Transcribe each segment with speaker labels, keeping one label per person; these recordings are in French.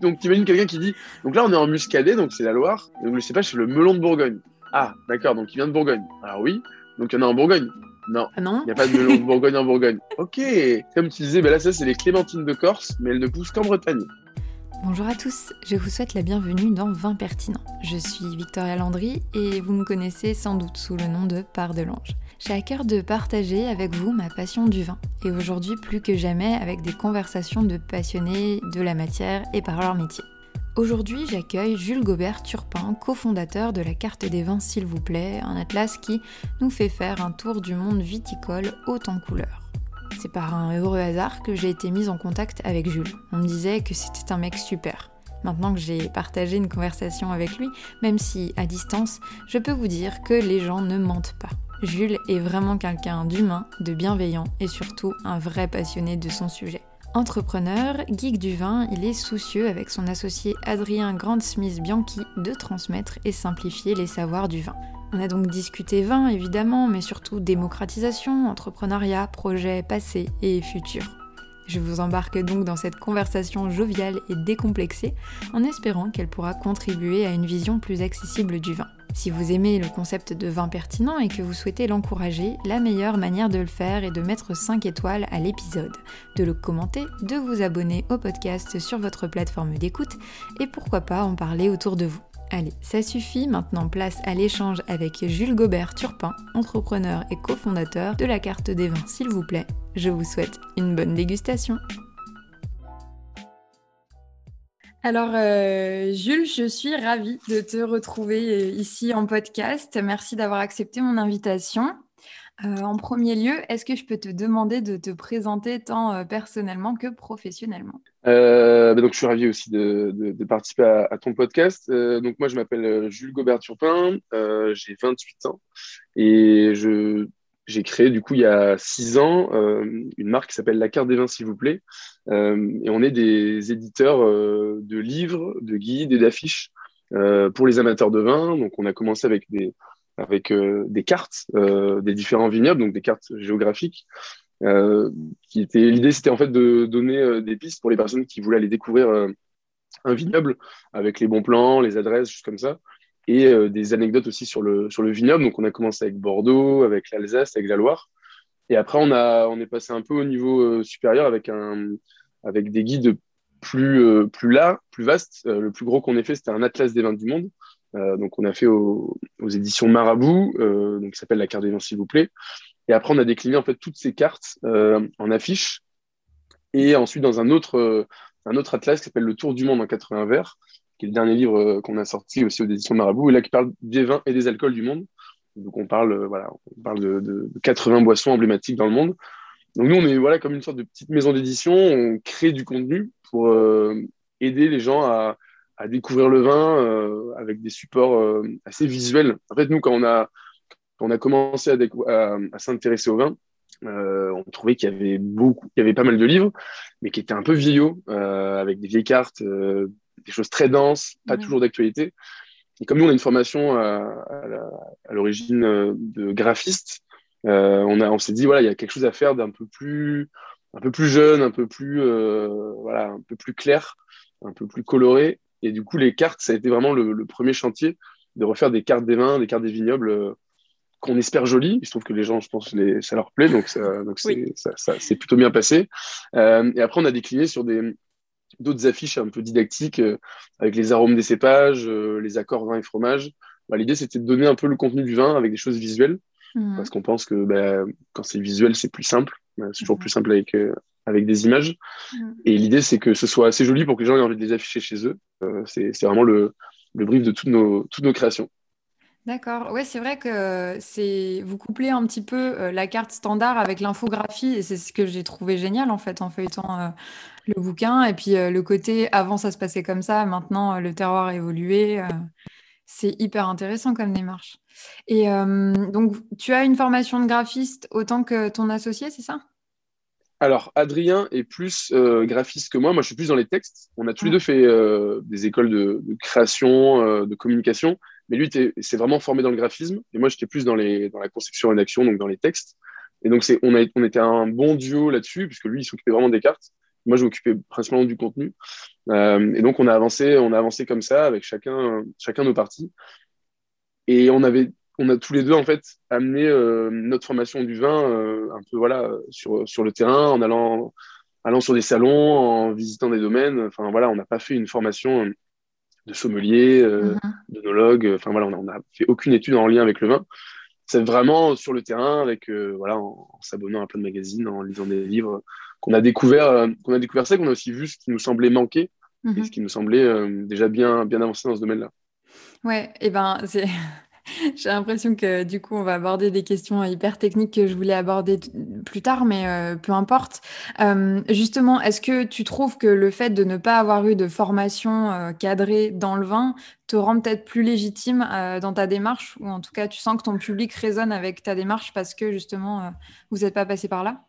Speaker 1: Donc, t'imagines quelqu'un qui dit Donc là, on est en muscadet, donc c'est la Loire. Donc, le cépage, c'est le melon de Bourgogne. Ah, d'accord, donc il vient de Bourgogne. Ah oui, donc il y en a en Bourgogne. Non,
Speaker 2: Ah
Speaker 1: il n'y a pas de melon de Bourgogne en Bourgogne. Ok, comme tu disais, ben là, ça, c'est les clémentines de Corse, mais elles ne poussent qu'en Bretagne.
Speaker 2: Bonjour à tous, je vous souhaite la bienvenue dans Vin Pertinent. Je suis Victoria Landry et vous me connaissez sans doute sous le nom de Part de l'Ange. J'ai à cœur de partager avec vous ma passion du vin et aujourd'hui plus que jamais avec des conversations de passionnés de la matière et par leur métier. Aujourd'hui, j'accueille Jules Gobert Turpin, cofondateur de la Carte des vins s'il vous plaît, un atlas qui nous fait faire un tour du monde viticole haut en couleurs. C'est par un heureux hasard que j'ai été mise en contact avec Jules. On me disait que c'était un mec super. Maintenant que j'ai partagé une conversation avec lui, même si à distance, je peux vous dire que les gens ne mentent pas. Jules est vraiment quelqu'un d'humain, de bienveillant et surtout un vrai passionné de son sujet. Entrepreneur, geek du vin, il est soucieux avec son associé Adrien Grandsmith Bianchi de transmettre et simplifier les savoirs du vin. On a donc discuté vin évidemment, mais surtout démocratisation, entrepreneuriat, projets passés et futurs. Je vous embarque donc dans cette conversation joviale et décomplexée en espérant qu'elle pourra contribuer à une vision plus accessible du vin. Si vous aimez le concept de vin pertinent et que vous souhaitez l'encourager, la meilleure manière de le faire est de mettre 5 étoiles à l'épisode, de le commenter, de vous abonner au podcast sur votre plateforme d'écoute et pourquoi pas en parler autour de vous. Allez, ça suffit, maintenant place à l'échange avec Jules Gobert Turpin, entrepreneur et cofondateur de la carte des vins s'il vous plaît. Je vous souhaite une bonne dégustation. Alors, euh, Jules, je suis ravie de te retrouver euh, ici en podcast. Merci d'avoir accepté mon invitation. Euh, en premier lieu, est-ce que je peux te demander de te présenter tant personnellement que professionnellement?
Speaker 1: Bah donc, je suis ravi aussi de, participer à, à ton podcast. Donc, moi, je m'appelle Jules Gobert Turpin, j'ai 28 ans et je, j'ai créé, du coup, il y a 6 ans, euh, une marque qui s'appelle La Carte des Vins, s'il vous plaît. Euh, et on est des éditeurs euh, de livres, de guides et d'affiches pour les amateurs de vin. Donc, on a commencé avec des, avec, des cartes des différents vignobles, donc des cartes géographiques. Qui l'idée c'était en fait de donner des pistes pour les personnes qui voulaient aller découvrir un vignoble avec les bons plans, les adresses, juste comme ça, et euh, des anecdotes aussi sur le sur le vignoble. Donc on a commencé avec Bordeaux, avec l'Alsace, avec la Loire, et après on a on est passé un peu au niveau euh, supérieur avec un avec des guides plus euh, plus là, plus vastes. Euh, le plus gros qu'on ait fait c'était un atlas des vins du monde. Donc on a fait au- aux éditions Marabout, donc qui s'appelle la carte des vins s'il vous plaît. Et après, on a décliné en fait toutes ces cartes en affiches. Et ensuite, dans un autre, un autre atlas qui s'appelle Le Tour du monde en 80 vers, qui est le dernier livre euh, qu'on a sorti aussi aux éditions Marabout, et là qui parle des vins et des alcools du monde. Donc on parle, euh, voilà, on parle de, de, de 80 boissons emblématiques dans le monde. Donc nous, on est voilà, comme une sorte de petite maison d'édition, on crée du contenu pour euh, aider les gens à, découvrir le vin avec des supports assez visuels. En fait, nous, quand on a, on a commencé à, s'intéresser au vin, on trouvait qu'il y avait y avait pas mal de livres, mais qui étaient un peu vieillots, avec des vieilles cartes, des choses très denses, pas
Speaker 2: Ouais.
Speaker 1: toujours d'actualité. Et comme nous, on a une formation à, à l'origine euh, de graphiste, euh, on a, on s'est dit voilà, il y a quelque chose à faire d'un peu plus, un peu plus jeune, un peu plus, euh, voilà, un peu plus clair, un peu plus coloré. Et du coup, les cartes, ça a été vraiment le, le premier chantier de refaire des cartes des vins, des cartes des vignobles euh, qu'on espère jolies. Il se trouve que les gens, je pense, les, ça leur plaît, donc ça, donc c'est,
Speaker 2: Oui.
Speaker 1: ça, ça- c'est plutôt bien passé. Euh, et après, on a décliné sur des d'autres affiches un peu didactiques euh, avec les arômes des cépages, euh, les accords vin et fromage. Bah, l'idée, c'était de donner un peu le contenu du vin avec des choses visuelles,
Speaker 2: Mhm.
Speaker 1: parce qu'on pense que bah, quand c'est visuel, c'est plus simple. Euh, C'est toujours
Speaker 2: Mhm.
Speaker 1: plus simple avec, euh, avec des images.
Speaker 2: Mhm.
Speaker 1: Et l'idée, c'est que ce soit assez joli pour que les gens aient envie de les afficher chez eux. C'est vraiment le, le brief de toutes nos, toutes nos créations.
Speaker 2: D'accord. Ouais, c'est vrai que c'est vous couplez un petit peu la carte standard avec l'infographie et c'est ce que j'ai trouvé génial en fait en feuilletant le bouquin et puis euh, le côté avant ça se passait comme ça, maintenant euh, le terroir a évolué. euh, c'est hyper intéressant comme démarche. Et euh, donc tu as une formation de graphiste autant que ton associé, c'est ça?
Speaker 1: Alors, Adrien est plus euh, graphiste que moi. Moi, je suis plus dans les textes. On a tous les
Speaker 2: Ah.
Speaker 1: deux fait euh, des écoles de, de création, de communication. Mais lui, s'est vraiment formé dans le graphisme. Et moi, j'étais plus dans, les, dans la conception rédaction, donc dans les textes. Et donc, c'est, on, a, on était un bon duo là-dessus, puisque lui, il s'occupait vraiment des cartes. Moi, je m'occupais principalement du contenu. et donc, on a avancé, on a avancé comme ça avec chacun, chacun nos parties. Et on avait, on a tous les deux en fait amené notre formation du vin un peu voilà sur, sur le terrain en allant allant sur des salons, en visitant des domaines. Enfin voilà, on n'a pas fait une formation de sommelier, euh, mhm. d'onologue. Enfin voilà, on n'a fait aucune étude en lien avec le vin. C'est vraiment sur le terrain, avec euh, voilà, en, s'abonnant à plein de magazines, en lisant des livres, qu'on a découvert, euh, qu'on a découvert ça, qu'on a aussi vu ce qui nous semblait manquer et mhm. ce qui nous semblait déjà bien, bien avancé dans ce domaine-là.
Speaker 2: Ouais, et ben c'est J'ai l'impression que du coup, on va aborder des questions hyper techniques que je voulais aborder plus tard, mais euh, peu importe. Euh, justement, est-ce que tu trouves que le fait de ne pas avoir eu de formation euh, cadrée dans le vin te rend peut-être plus légitime dans ta démarche, ou en tout cas, tu sens que ton public résonne avec ta démarche parce que justement, vous n'êtes pas passé par là?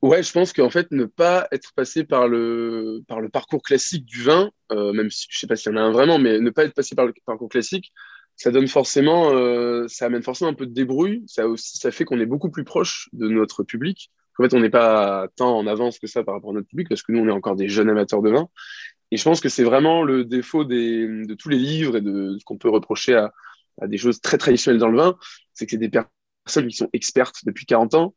Speaker 1: Ouais, je pense qu'en fait, ne pas être passé par le, par le parcours classique du vin, même si je sais pas s'il y en a un vraiment, mais ne pas être passé par le parcours classique, ça donne forcément, euh, ça amène forcément un peu de débrouille. Ça aussi, ça fait qu'on est beaucoup plus proche de notre public. En fait, on n'est pas tant en avance que ça par rapport à notre public parce que nous, on est encore des jeunes amateurs de vin. Et je pense que c'est vraiment le défaut des, de tous les livres et de ce qu'on peut reprocher à, à, des choses très traditionnelles dans le vin, c'est que c'est des personnes qui sont expertes depuis 40 ans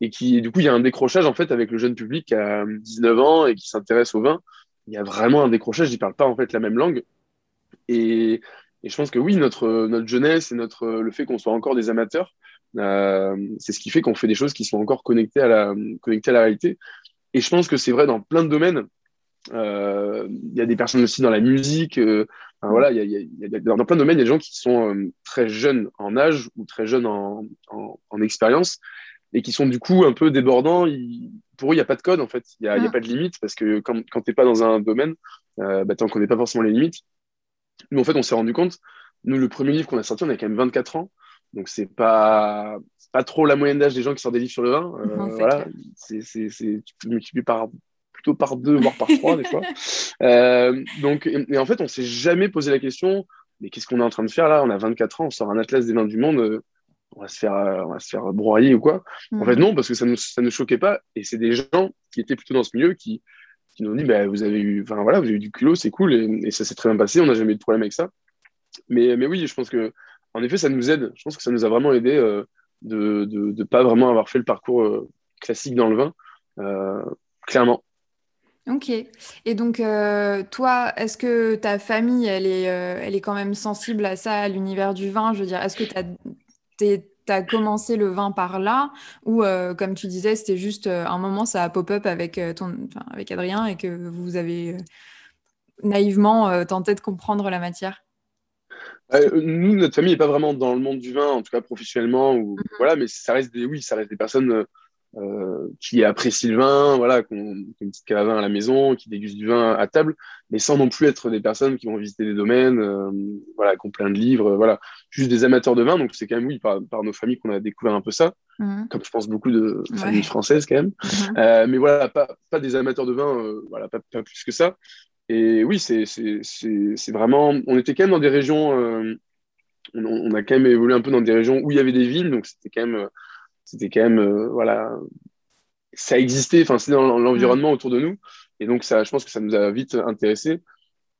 Speaker 1: et qui, du coup, il y a un décrochage en fait avec le jeune public à 19 ans et qui s'intéresse au vin. Il y a vraiment un décrochage. Ils parlent pas en fait la même langue. Et et je pense que oui, notre, notre jeunesse et notre, le fait qu'on soit encore des amateurs, euh, c'est ce qui fait qu'on fait des choses qui sont encore connectées à la, connectées à la réalité. Et je pense que c'est vrai dans plein de domaines. Euh, il y a des personnes aussi dans la musique. Euh, voilà, il y a, y a, dans plein de domaines, il y a des gens qui sont très jeunes en âge ou très jeunes en, en, en, expérience et qui sont du coup un peu débordants. Ils, pour eux, il n'y a pas de code en fait. Il n'y a, ah. pas de limite parce que quand, quand tu n'es pas dans un domaine, bah, tu n'en connais pas forcément les limites. Nous, en fait, on s'est rendu compte, nous, le premier livre qu'on a sorti, on a quand même 24 ans. Donc, c'est pas, pas trop la moyenne d'âge des gens qui sortent des livres sur le vin. Euh, voilà, c'est, c'est, tu peux multiplier par, plutôt par deux, voire par trois, des fois. Euh, donc, et, en fait, on s'est jamais posé la question, mais qu'est-ce qu'on est en train de faire là? On a 24 ans, on sort un atlas des vins du monde. Euh, on va se faire, on va se faire broyer ou quoi? En mm. fait, non, parce que ça ne ça ne choquait pas. Et c'est des gens qui étaient plutôt dans ce milieu qui, qui nous ont dit bah, vous avez eu enfin voilà vous avez eu du culot c'est cool et, ça s'est très bien passé on n'a jamais eu de problème avec ça. Mais mais oui je pense que en effet ça nous aide. Je pense que ça nous a vraiment aidé euh, de ne pas vraiment avoir fait le parcours euh, classique dans le vin euh, clairement.
Speaker 2: Ok. Et donc, toi, est-ce que ta famille, elle est, elle est quand même sensible à ça, à l'univers du vin? Je veux dire, est-ce que tu as, tu as commencé le vin par là ou euh, comme tu disais c'était juste euh, un moment ça a pop-up avec euh, ton avec Adrien et que vous avez naïvement tenté de comprendre la matière?
Speaker 1: Nous notre famille n'est pas vraiment dans le monde du vin en tout cas professionnellement ou mm-hmm. voilà mais ça reste des oui ça reste des personnes euh, qui apprécient le vin, voilà, qui ont une petite cave à vin à la maison, qui dégustent du vin à table, mais sans non plus être des personnes qui vont visiter des domaines, euh, voilà, qui ont plein de livres, voilà, juste des amateurs de vin. Donc c'est quand même oui par, nos familles qu'on a découvert un peu ça, mhm. comme je pense beaucoup de familles françaises quand même. Euh, mais voilà, pas, pas, des amateurs de vin, voilà, pas, pas, plus que ça. Et oui, c'est vraiment, on était quand même dans des régions, on, on, a quand même évolué un peu dans des régions où il y avait des villes, donc c'était quand même c'était quand même, euh, voilà, ça existait, enfin, c'était dans l'environnement autour de nous. Et donc, ça, je pense que ça nous a vite intéressé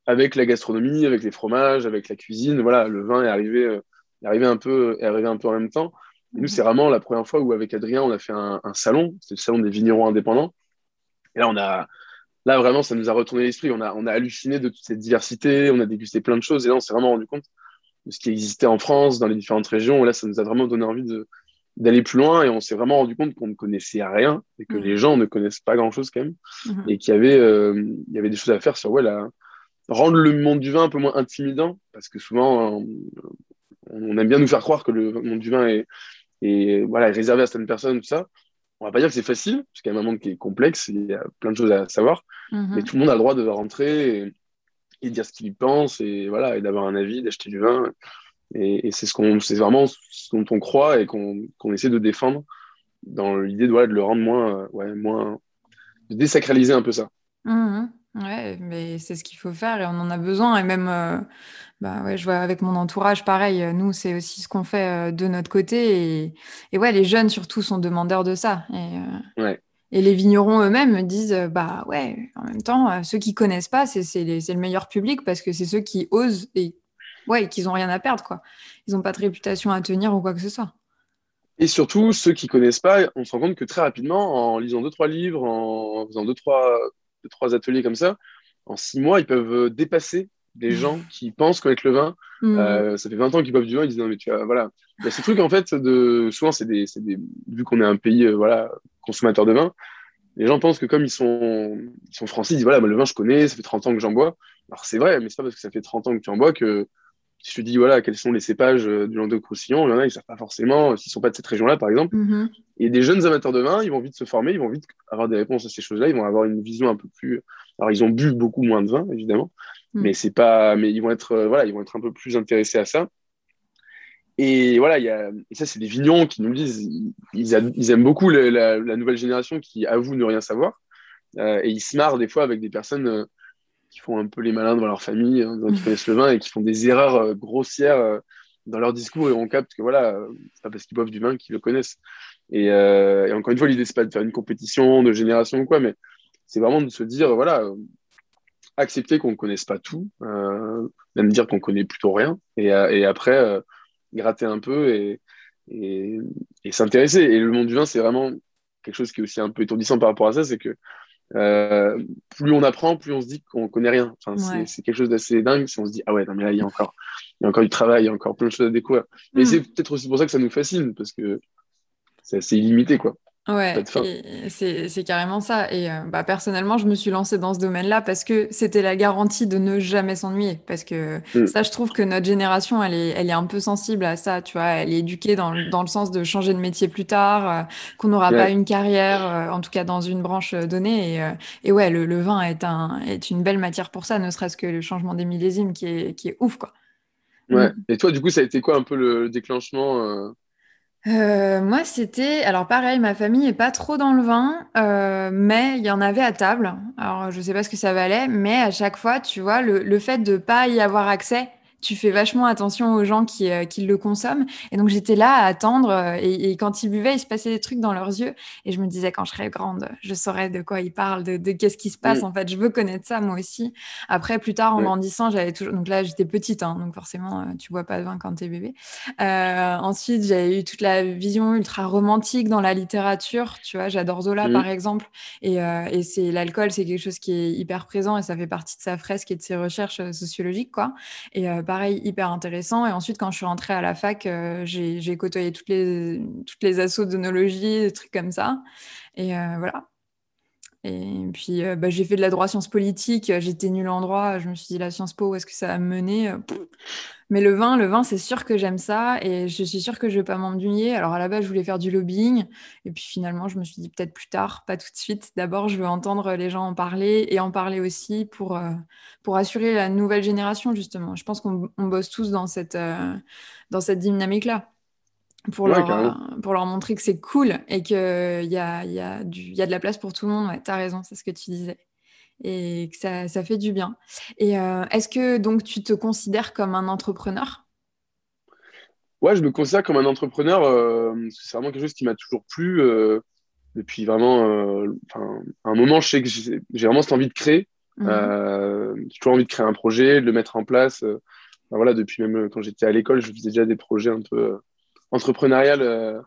Speaker 1: avec la gastronomie, avec les fromages, avec la cuisine. Voilà, le vin est arrivé, euh, est arrivé, un, peu, est arrivé un peu en même temps. Et nous, c'est vraiment la première fois où, avec Adrien, on a fait un, salon. C'était le salon des vignerons indépendants. Et là, on a, là, vraiment, ça nous a retourné l'esprit. On a, on a halluciné de toute cette diversité. On a dégusté plein de choses. Et là, on s'est vraiment rendu compte de ce qui existait en France, dans les différentes régions. Et là, ça nous a vraiment donné envie de, d'aller plus loin et on s'est vraiment rendu compte qu'on ne connaissait rien et que mm. les gens ne connaissent pas grand chose quand même mm-hmm. et qu'il y avait euh, il y avait des choses à faire sur ouais la rendre le monde du vin un peu moins intimidant parce que souvent on, aime bien nous faire croire que le monde du vin est, est voilà réservé à certaines personnes tout ça on va pas dire que c'est facile parce qu'il y a un monde qui est complexe il y a plein de choses à savoir mm-hmm. mais tout le monde a le droit de rentrer et, et dire ce qu'il pense et voilà et d'avoir un avis d'acheter du vin et, c'est ce qu'on, c'est vraiment ce dont on croit et qu'on essaie de défendre dans l'idée de, de le rendre moins, euh, ouais, moins, de désacraliser un peu ça.
Speaker 2: Mmh ouais, mais c'est ce qu'il faut faire et on en a besoin. Et même, euh, bah ouais, je vois avec mon entourage, pareil, nous, c'est aussi ce qu'on fait euh, de notre côté. Et, et, ouais, les jeunes surtout sont demandeurs de ça. Et,
Speaker 1: ouais.
Speaker 2: Et les vignerons eux-mêmes disent, bah ouais, en même temps, ceux qui connaissent pas, c'est le meilleur public parce que c'est ceux qui osent et ouais, qu'ils ont rien à perdre, quoi. Ils n'ont pas de réputation à tenir ou quoi que ce soit.
Speaker 1: Et surtout, ceux qui connaissent pas, on se rend compte que très rapidement, en lisant deux, trois livres, en faisant deux, trois, deux, trois ateliers comme ça, en six mois, ils peuvent dépasser des mmh. gens qui pensent connaître le vin. Mmh. Euh, ça fait 20 ans qu'ils boivent du vin, ils disent non, mais tu vois, voilà. Il y a ce truc, en fait, de, souvent, c'est des, des, vu qu'on est un pays, euh, voilà, consommateur de vin, les gens pensent que comme ils sont, ils sont français, ils disent voilà, le vin, je connais, ça fait 30 ans que j'en bois. Alors, c'est vrai, mais c'est pas parce que ça fait 30 ans que tu en bois que si je te dis voilà quels sont les cépages euh, du Languedoc-Roussillon, il y en a ils savent pas forcément euh, s'ils sont pas de cette région-là par exemple. Mm-hmm. Et des jeunes amateurs de vin, ils vont vite se former, ils vont vite avoir des réponses à ces choses-là, ils vont avoir une vision un peu plus. Alors ils ont bu beaucoup moins de vin évidemment, mm. mais c'est pas, mais ils vont être euh, voilà, ils vont être un peu plus intéressés à ça. Et voilà, il y a... et ça c'est des vignons qui nous le disent, ils, aiment beaucoup la, nouvelle génération qui avoue ne rien savoir et ils se marrent des fois avec des personnes qui font un peu les malins devant leur famille, qui connaissent le vin et qui font des erreurs euh, grossières euh, dans leur discours et on capte que voilà, c'est pas parce qu'ils boivent du vin qu'ils le connaissent. Et, euh, encore une fois, l'idée c'est pas de faire une compétition de génération ou quoi, mais c'est vraiment de se dire voilà, accepter qu'on ne connaisse pas tout, même dire qu'on connaît plutôt rien, et, après gratter un peu et, et s'intéresser. Et le monde du vin, c'est vraiment quelque chose qui est aussi un peu étourdissant par rapport à ça, c'est que euh, plus on apprend, plus on se dit qu'on connaît rien. Enfin, c'est quelque chose d'assez dingue si on se dit ah ouais, non, mais là, il y a encore, il y a encore du travail, il y a encore plein de choses à découvrir. Mais mm. c'est peut-être aussi pour ça que ça nous fascine, parce que c'est assez illimité, quoi.
Speaker 2: Ouais, c'est carrément ça. Et euh, bah, personnellement, je me suis lancée dans ce domaine-là parce que c'était la garantie de ne jamais s'ennuyer. Parce que mm. ça, je trouve que notre génération, elle est, elle est un peu sensible à ça. Tu vois, elle est éduquée dans, dans le sens de changer de métier plus tard, euh, qu'on n'aura pas une carrière, euh, en tout cas dans une branche donnée. Et, et ouais, le, le, vin est, un, est une belle matière pour ça, ne serait-ce que le changement des millésimes qui est, qui est ouf, quoi.
Speaker 1: Ouais. Mm. Et toi, du coup, ça a été quoi un peu le déclenchement
Speaker 2: euh, moi, c'était. Alors, pareil, ma famille est pas trop dans le vin, euh, mais il y en avait à table. Alors, je sais pas ce que ça valait, mais à chaque fois, tu vois, le, le fait de pas y avoir accès, tu fais vachement attention aux gens qui, euh, qui le consomment. Et donc, j'étais là à attendre. Euh, et, quand ils buvaient, il se passait des trucs dans leurs yeux. Et je me disais, quand je serai grande, je saurais de quoi ils parlent, de, de qu'est-ce qui se passe. Mm. En fait, je veux connaître ça, moi aussi. Après, plus tard, en grandissant, j'avais toujours. Donc là, j'étais petite, hein, donc forcément, euh, tu bois pas de vin quand t'es bébé. Euh, ensuite, j'avais eu toute la vision ultra romantique dans la littérature. Tu vois, j'adore Zola, mm. par exemple. Et, euh, et c'est l'alcool, c'est quelque chose qui est hyper présent et ça fait partie de sa fresque et de ses recherches sociologiques, quoi. Et pareil, hyper intéressant. Et ensuite, quand je suis rentrée à la fac, euh, j'ai côtoyé toutes les, toutes les assos d'onologie, des trucs comme ça. Et euh, voilà. Et puis, euh, bah, j'ai fait de la droit sciences politiques. J'étais nulle en droit. Je me suis dit, la Sciences Po, où est-ce que ça va me mener Mais le vin, le vin, c'est sûr que j'aime ça. Et je suis sûre que je ne vais pas m'ennuyer. Alors, à la base, je voulais faire du lobbying. Et puis, finalement, je me suis dit, peut-être plus tard, pas tout de suite. D'abord, je veux entendre les gens en parler et en parler aussi pour, euh, pour assurer la nouvelle génération, justement. Je pense qu'on bosse tous dans cette, euh, dans cette dynamique-là pour, leur, euh, pour leur montrer que c'est cool et qu'il y a, y, a y a de la place pour tout le monde. Ouais, tu as raison, c'est ce que tu disais. Et que ça, ça fait du bien. Et euh, est-ce que donc tu te considères comme un entrepreneur?
Speaker 1: Ouais, je me considère comme un entrepreneur. Euh, c'est vraiment quelque chose qui m'a toujours plu. depuis vraiment un moment, je sais que j'ai vraiment cette envie de créer. Mmh. j'ai toujours envie de créer un projet, de le mettre en place. voilà, depuis même quand j'étais à l'école, je faisais déjà des projets un peu entrepreneurial euh,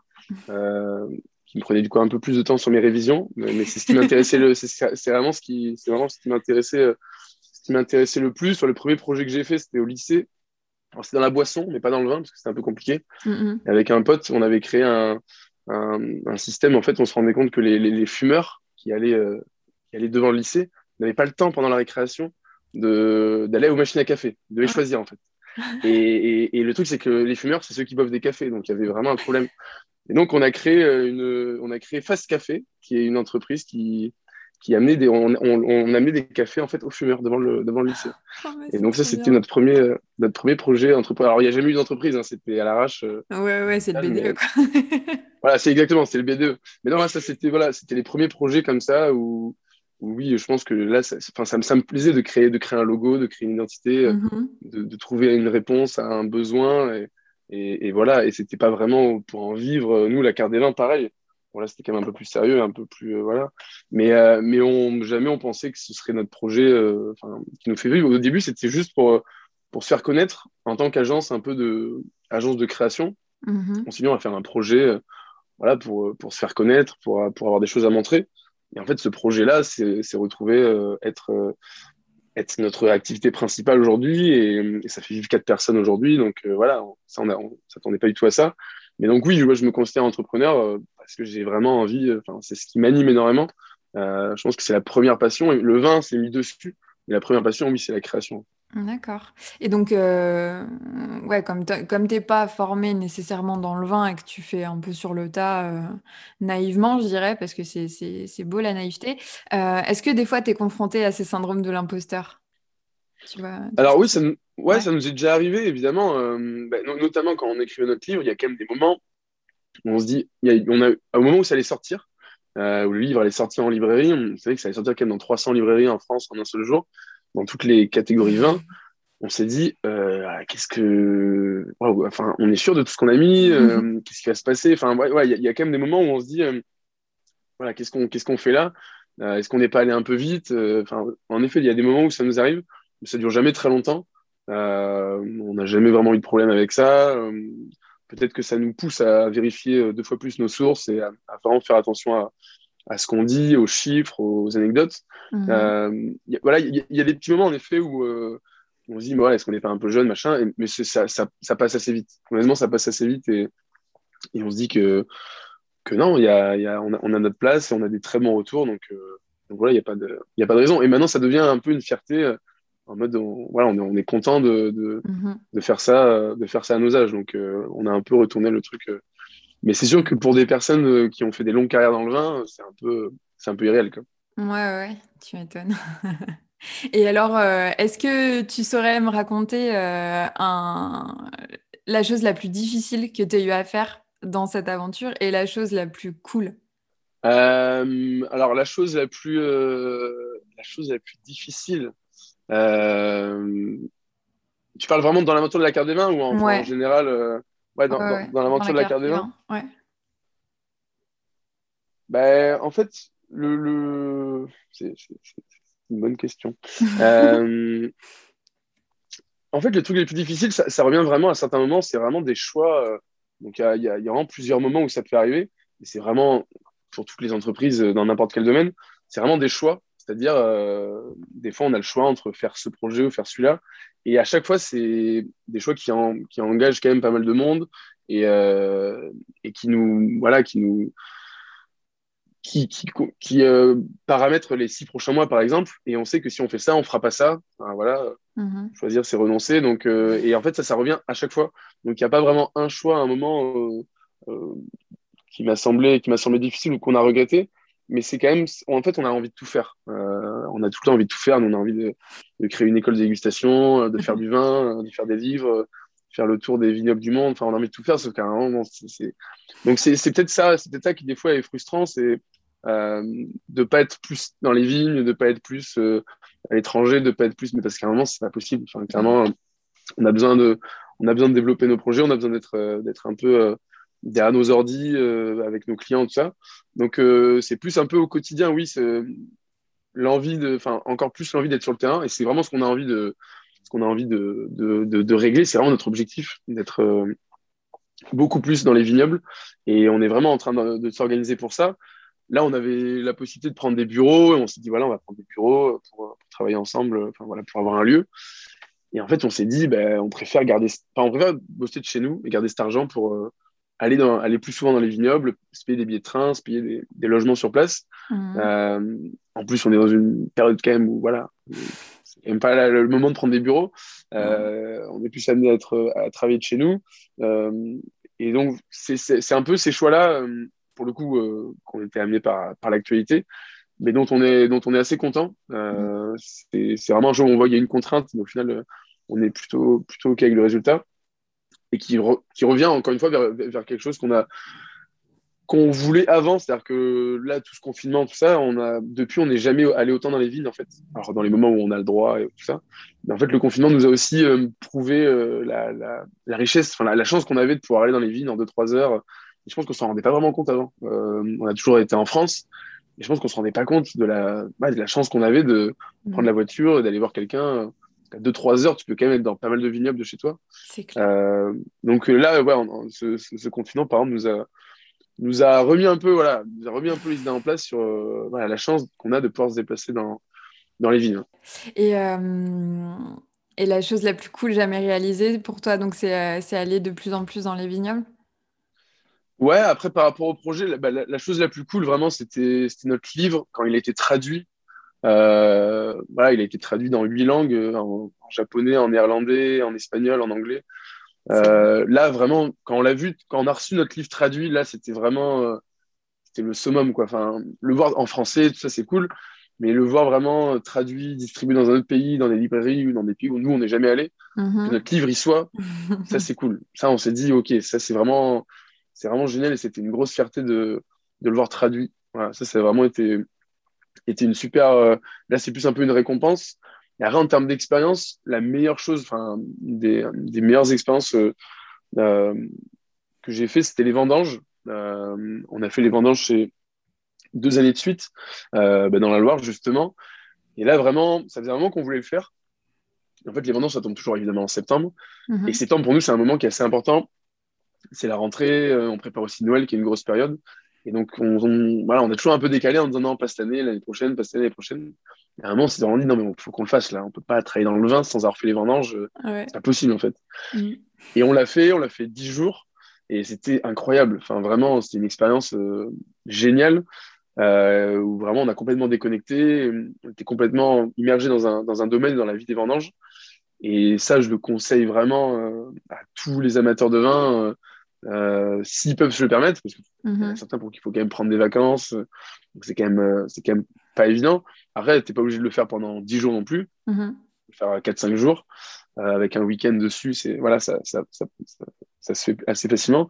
Speaker 1: euh, qui me prenait du coup un peu plus de temps sur mes révisions, mais, c'est ce qui m'intéressait le, c'est vraiment ce qui, c'est vraiment ce qui m'intéressait, euh, ce qui m'intéressait le plus. Sur le premier projet que j'ai fait, c'était au lycée. Alors c'était dans la boisson, mais pas dans le vin parce que c'était un peu compliqué. Mm-hmm. Avec un pote, on avait créé un, un, système. En fait, on se rendait compte que les, les, fumeurs qui allaient, qui allaient devant le lycée n'avaient pas le temps pendant la récréation d'aller aux machines à café, de les ah. choisir en fait. Et, et, le truc, c'est que les fumeurs, c'est ceux qui boivent des cafés. Donc, il y avait vraiment un problème. Et donc, on a créé, euh, une, on a créé Fast Café, qui est une entreprise qui, qui amenait des, on, on, on amenait des cafés en fait aux fumeurs devant le, devant le lycée. Oh, et donc, ça, c'était notre premier, euh, notre premier projet entrepreneur. Alors, il n'y a jamais eu d'entreprise, hein, c'était à l'arrache. Euh,
Speaker 2: ouais, ouais, c'est le BDE. Quoi.
Speaker 1: voilà, c'est exactement, c'est le BDE. Mais non, ça, c'était voilà, les premiers projets comme ça où oui, je pense que là, ça, ça, ça, me plaisait de créer, de créer un logo, de créer une identité, euh, mm-hmm. de, de, trouver une réponse à un besoin. Et, et, et voilà, et c'était pas vraiment pour en vivre. Nous, la carte des vins, pareil. Bon, là, c'était quand même un peu plus sérieux, un peu plus. voilà. Mais, mais on, jamais on pensait que ce serait notre projet qui nous fait vivre. Au début, c'était juste pour, pour se faire connaître en tant qu'agence, un peu de, agence de création. Mm-hmm. On s'est dit, on va faire un projet voilà, pour, pour se faire connaître, pour, pour avoir des choses à montrer. Et en fait, ce projet-là s'est retrouvé être être notre activité principale aujourd'hui et, ça fait vivre quatre personnes aujourd'hui. Donc euh, voilà, ça, on ne s'attendait pas du tout à ça. Mais donc oui, je, me considère entrepreneur euh, parce que j'ai vraiment envie, euh, c'est ce qui m'anime énormément. je pense que c'est la première passion. Le vin, c'est mis dessus. Mais la première passion, oui, c'est la création.
Speaker 2: D'accord. Et donc, ouais, comme tu n'es pas formé nécessairement dans le vin et que tu fais un peu sur le tas naïvement, je dirais, parce que c'est beau la naïveté, est-ce que des fois tu es confronté à ces syndromes de l'imposteur?
Speaker 1: Alors oui, ça, ouais, ça nous est déjà arrivé, évidemment, bah, notamment quand on écrivait notre livre, il y a quand même des moments où on se dit, y a, on a, au moment où ça allait sortir, où le livre allait sortir en librairie, on savait que ça allait sortir quand même dans 300 librairies en France en un seul jour dans toutes les catégories 20, on s'est dit, euh, ah, qu'est-ce que. enfin, on est sûr de tout ce qu'on a mis, euh, mhm. qu'est-ce qui va se passer? Enfin, il ouais, y, a quand même des moments où on se dit, euh, voilà, qu'est-ce qu'on qu'est-ce qu'on fait là? Est-ce qu'on n'est pas allé un peu vite? Enfin, en effet, il y a des moments où ça nous arrive, mais ça dure jamais très longtemps. on n'a jamais vraiment eu de problème avec ça. Peut-être que ça nous pousse à vérifier deux fois plus nos sources et à vraiment faire attention à, à ce qu'on dit, aux chiffres, aux anecdotes. Mhm. Euh, voilà, il y, a des petits moments en effet où euh, on se dit, est-ce qu'on n'est pas un peu jeune, machin, mais ça, ça, passe assez vite. Honnêtement, ça passe assez vite et, et on se dit que, que non, y a, y a, on, a, on, a, notre place et on a des très bons retours, donc, euh, donc voilà, il n'y a, pas de, a pas de raison. Et maintenant, ça devient un peu une fierté en mode voilà on est, on est content de, de, mhm. de, faire ça de faire ça à nos âges donc on a un peu retourné le truc mais c'est sûr que pour des personnes euh, qui ont fait des longues carrières dans le vin, c'est un peu, c'est un peu irréel. Quoi.
Speaker 2: Ouais, ouais, tu m'étonnes. Et alors, euh, est-ce que tu saurais me raconter euh, un... la chose la plus difficile que tu as eu à faire dans cette aventure et la chose la plus cool?
Speaker 1: Alors, la chose la plus, la chose la plus difficile, tu parles vraiment dans l'aventure de la carte des vins ou en, en général Ouais, dans, dans, l'aventure de la carte des vins. Ouais. Ben, en fait, le, le... c'est une bonne question. euh... En fait, le truc le plus difficile, ça, ça, revient vraiment à certains moments, c'est vraiment des choix. Euh, donc, il y a, y a, vraiment plusieurs moments où ça peut arriver. Et c'est vraiment, pour toutes les entreprises euh, dans n'importe quel domaine, c'est vraiment des choix. C'est-à-dire, euh, des fois, on a le choix entre faire ce projet ou faire celui-là. Et à chaque fois, c'est des choix qui, en, qui, engagent quand même pas mal de monde et, euh, et qui nous, voilà, qui nous, qui, qui, qui euh, paramètrent les six prochains mois, par exemple. Et on sait que si on fait ça, on fera pas ça. voilà, mm-hmm. choisir, c'est renoncer. Donc, et en fait, ça, ça revient à chaque fois. Donc, il n'y a pas vraiment un choix à un moment qui m'a semblé, qui m'a semblé difficile ou qu'on a regretté mais c'est quand même, en fait, on a envie de tout faire. Euh, on a tout le temps envie de tout faire. on a envie de, de, créer une école de dégustation, euh, de faire du vin, euh, de faire des livres, faire le tour des vignobles du monde. Enfin, on a envie de tout faire, sauf qu'à un moment, c'est, donc c'est, c'est peut-être ça, c'est peut-être ça qui des fois est frustrant, c'est euh, de pas être plus dans les vignes, de pas être plus euh, à l'étranger, de pas être plus, mais parce qu'à un moment, c'est pas possible. Enfin, clairement, on a besoin de, on a besoin de développer nos projets, on a besoin d'être, d'être un peu derrière nos ordis, euh, avec nos clients, tout ça. Donc, euh, c'est plus un peu au quotidien, oui, l'envie de, enfin, encore plus l'envie d'être sur le terrain. Et c'est vraiment ce qu'on a envie de, ce qu'on a envie de, de, de, régler. C'est vraiment notre objectif d'être euh, beaucoup plus dans les vignobles. Et on est vraiment en train de, s'organiser pour ça. Là, on avait la possibilité de prendre des bureaux et on s'est dit, voilà, on va prendre des bureaux pour, travailler ensemble, enfin, voilà, pour avoir un lieu. Et en fait, on s'est dit, ben, on préfère garder, enfin, on préfère bosser de chez nous et garder cet argent pour, aller, dans, aller plus souvent dans les vignobles, se payer des billets de train, se payer des, des logements sur place. Mmh. Euh, en plus, on est dans une période quand même où voilà, c'est même pas le moment de prendre des bureaux. Euh, mmh. On est plus amené à, être, à travailler de chez nous. Euh, et donc, c'est un peu ces choix-là, pour le coup, qu'on était amené par, par l'actualité, mais dont on est, dont on est assez content. Mmh. C'est vraiment un jour où on voit qu'il y a une contrainte, mais au final, on est plutôt, plutôt OK avec le résultat et qui, revient encore une fois vers, quelque chose qu'on a qu'on voulait avant, c'est-à-dire que là, tout ce confinement, tout ça, on a, depuis, on n'est jamais allé autant dans les villes, en fait. Alors, dans les moments où on a le droit et tout ça. Mais en fait, le confinement nous a aussi euh, prouvé euh, la, richesse, enfin, la, chance qu'on avait de pouvoir aller dans les villes en 2-3 heures je pense qu'on s'en rendait pas vraiment compte avant. on a toujours été en France. Et je pense qu'on se rendait pas compte de la, de la chance qu'on avait de prendre la voiture et d'aller voir quelqu'un 2-3 heures, tu peux quand même être dans pas mal de vignobles de chez toi.
Speaker 2: C'est clair. Euh,
Speaker 1: donc là, ouais, ce, ce, confinement, par exemple, nous a, nous a remis un peu, voilà, nous a remis un peu les idées en place sur euh, voilà, la chance qu'on a de pouvoir se déplacer dans, dans les vignes.
Speaker 2: Et, euh, et la chose la plus cool jamais réalisée pour toi, donc c'est aller de plus en plus dans les vignobles?
Speaker 1: Ouais, après par rapport au projet, la, bah, la chose la plus cool vraiment, c'était notre livre quand il a été traduit. Euh, voilà, il a été traduit dans huit langues, euh, en, japonais, en néerlandais, en espagnol, en anglais. Euh, là, vraiment, quand on l'a vu, quand on a reçu notre livre traduit, là, c'était vraiment, c'était le summum, quoi. Enfin, le voir en français, tout ça, c'est cool, mais le voir vraiment traduit, distribué dans un autre pays, dans des librairies ou dans des pays où nous, on n'est jamais allé, mm-hmm. que notre livre y soit, ça, c'est cool. Ça, on s'est dit, ok, ça, c'est vraiment, vraiment génial et c'était une grosse fierté de, de le voir traduit. Voilà, ça, ça a vraiment été, était une super. Euh, là, c'est plus un peu une récompense. Et après, en termes d'expérience, la meilleure chose, enfin, des, des meilleures expériences euh, euh, que j'ai fait, c'était les vendanges. on a fait les vendanges chez deux années de suite, bah, dans la Loire, justement. Et là, vraiment, ça faisait un moment qu'on voulait le faire. En fait, les vendanges, ça tombe toujours évidemment en septembre. Mm-hmm. Et septembre, pour nous, c'est un moment qui est assez important. C'est la rentrée. on prépare aussi Noël, qui est une grosse période. Et donc, on, voilà, on a toujours un peu décalé en disant non, pas cette année, l'année prochaine, pas cette année, l'année prochaine. Et à un moment, on s'est dit non, mais il faut qu'on le fasse là. On peut pas travailler dans le vin sans avoir fait les vendanges. C'est pas possible en fait. Mm. Et on l'a fait, on l'a fait dix jours. Et c'était incroyable. Enfin, vraiment, c'était une expérience euh, géniale euh, où vraiment on a complètement déconnecté. On était complètement immergé dans un, dans un domaine, dans la vie des vendanges. Et ça, je le conseille vraiment euh, à tous les amateurs de vin euh, s'ils peuvent se le permettre, parce qu'il y a mhm. certains pour qu'il faut quand même prendre des vacances, donc c'est quand même euh, c'est quand même pas évident. Après, t'es pas obligé de le faire pendant 10 jours non plus, mm faire 4-5 jours euh, avec un week-end dessus, c'est voilà, ça ça, ça, ça, se fait assez facilement.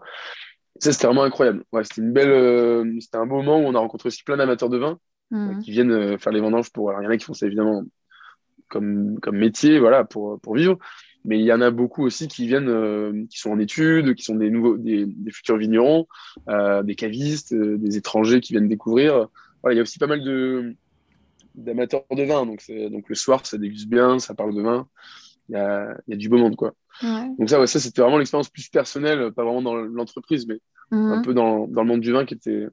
Speaker 1: ça, c'était vraiment incroyable. Ouais, c'était une belle, c'était un beau moment où on a rencontré aussi plein d'amateurs de vin mhm. qui viennent faire les vendanges pour. Alors, il y en a qui font ça évidemment comme, comme métier, voilà, pour, pour vivre. Mais il y en a beaucoup aussi qui viennent, euh, qui sont en études, qui sont des nouveaux, des, des futurs vignerons, euh, des cavistes, euh, des étrangers qui viennent découvrir. Voilà, il y a aussi pas mal de d'amateurs de vin. Donc, donc le soir, ça déguste bien, ça parle de vin. Il y a, il y a du beau monde, quoi. Donc ça, ouais, ça c'était vraiment l'expérience plus personnelle, pas vraiment dans l'entreprise, mais mhm. un peu dans, dans, le monde du vin qui était,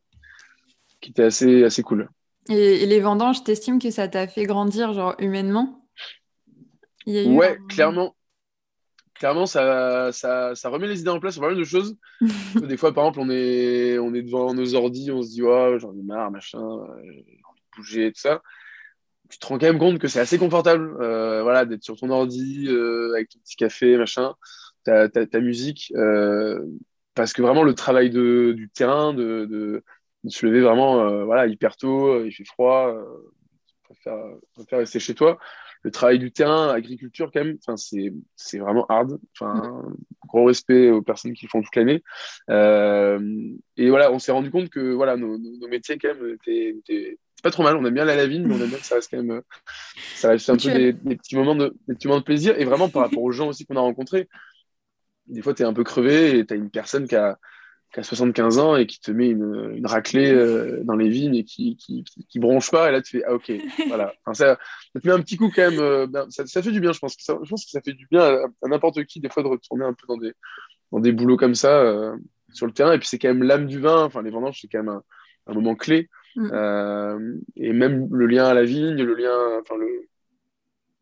Speaker 1: qui était assez, assez cool.
Speaker 2: Et, et les vendanges, t'estimes que ça t'a fait grandir, genre humainement?
Speaker 1: Ouais, clairement clairement, ça, ça, ça, remet les idées en place sur pas mal de choses. des fois, par exemple, on est, on est devant nos ordi, on se dit, oh, j'en ai marre, machin, euh, j'ai envie de bouger, tout ça. Tu te rends quand même compte que c'est assez confortable euh, voilà, d'être sur ton ordi euh, avec ton petit café, machin, ta, ta, ta musique. parce que vraiment, le travail de, du terrain, de, de, de se lever vraiment voilà, hyper tôt, il fait froid, tu préfères rester chez toi le travail du terrain, agriculture, quand même, c'est vraiment hard. Enfin, gros respect aux personnes qui font toute l'année. Euh, et voilà, on s'est rendu compte que voilà, nos, métiers, quand même, étaient, pas trop mal. On aime bien la vigne, mais on aime bien que ça reste quand même. Ça reste un peu des, petits moments de, des petits moments de plaisir. Et vraiment, par rapport aux gens aussi qu'on a rencontrés, des fois, tu es un peu crevé et tu as une personne qui a qui a 75 ans et qui te met une, une raclée euh, dans les vignes et qui, qui, qui, bronche pas. Et là, tu fais, ah, ok, voilà. Enfin, ça, ça, te met un petit coup quand même. Euh, ben, ça, ça, fait du bien, je pense. Que ça, je pense que ça fait du bien à, n'importe qui, des fois, de retourner un peu dans des, dans des boulots comme ça euh, sur le terrain. Et puis, c'est quand même l'âme du vin. Enfin, les vendanges, c'est quand même un, un moment clé. Mm. et même le lien à la vigne, le lien, enfin, le,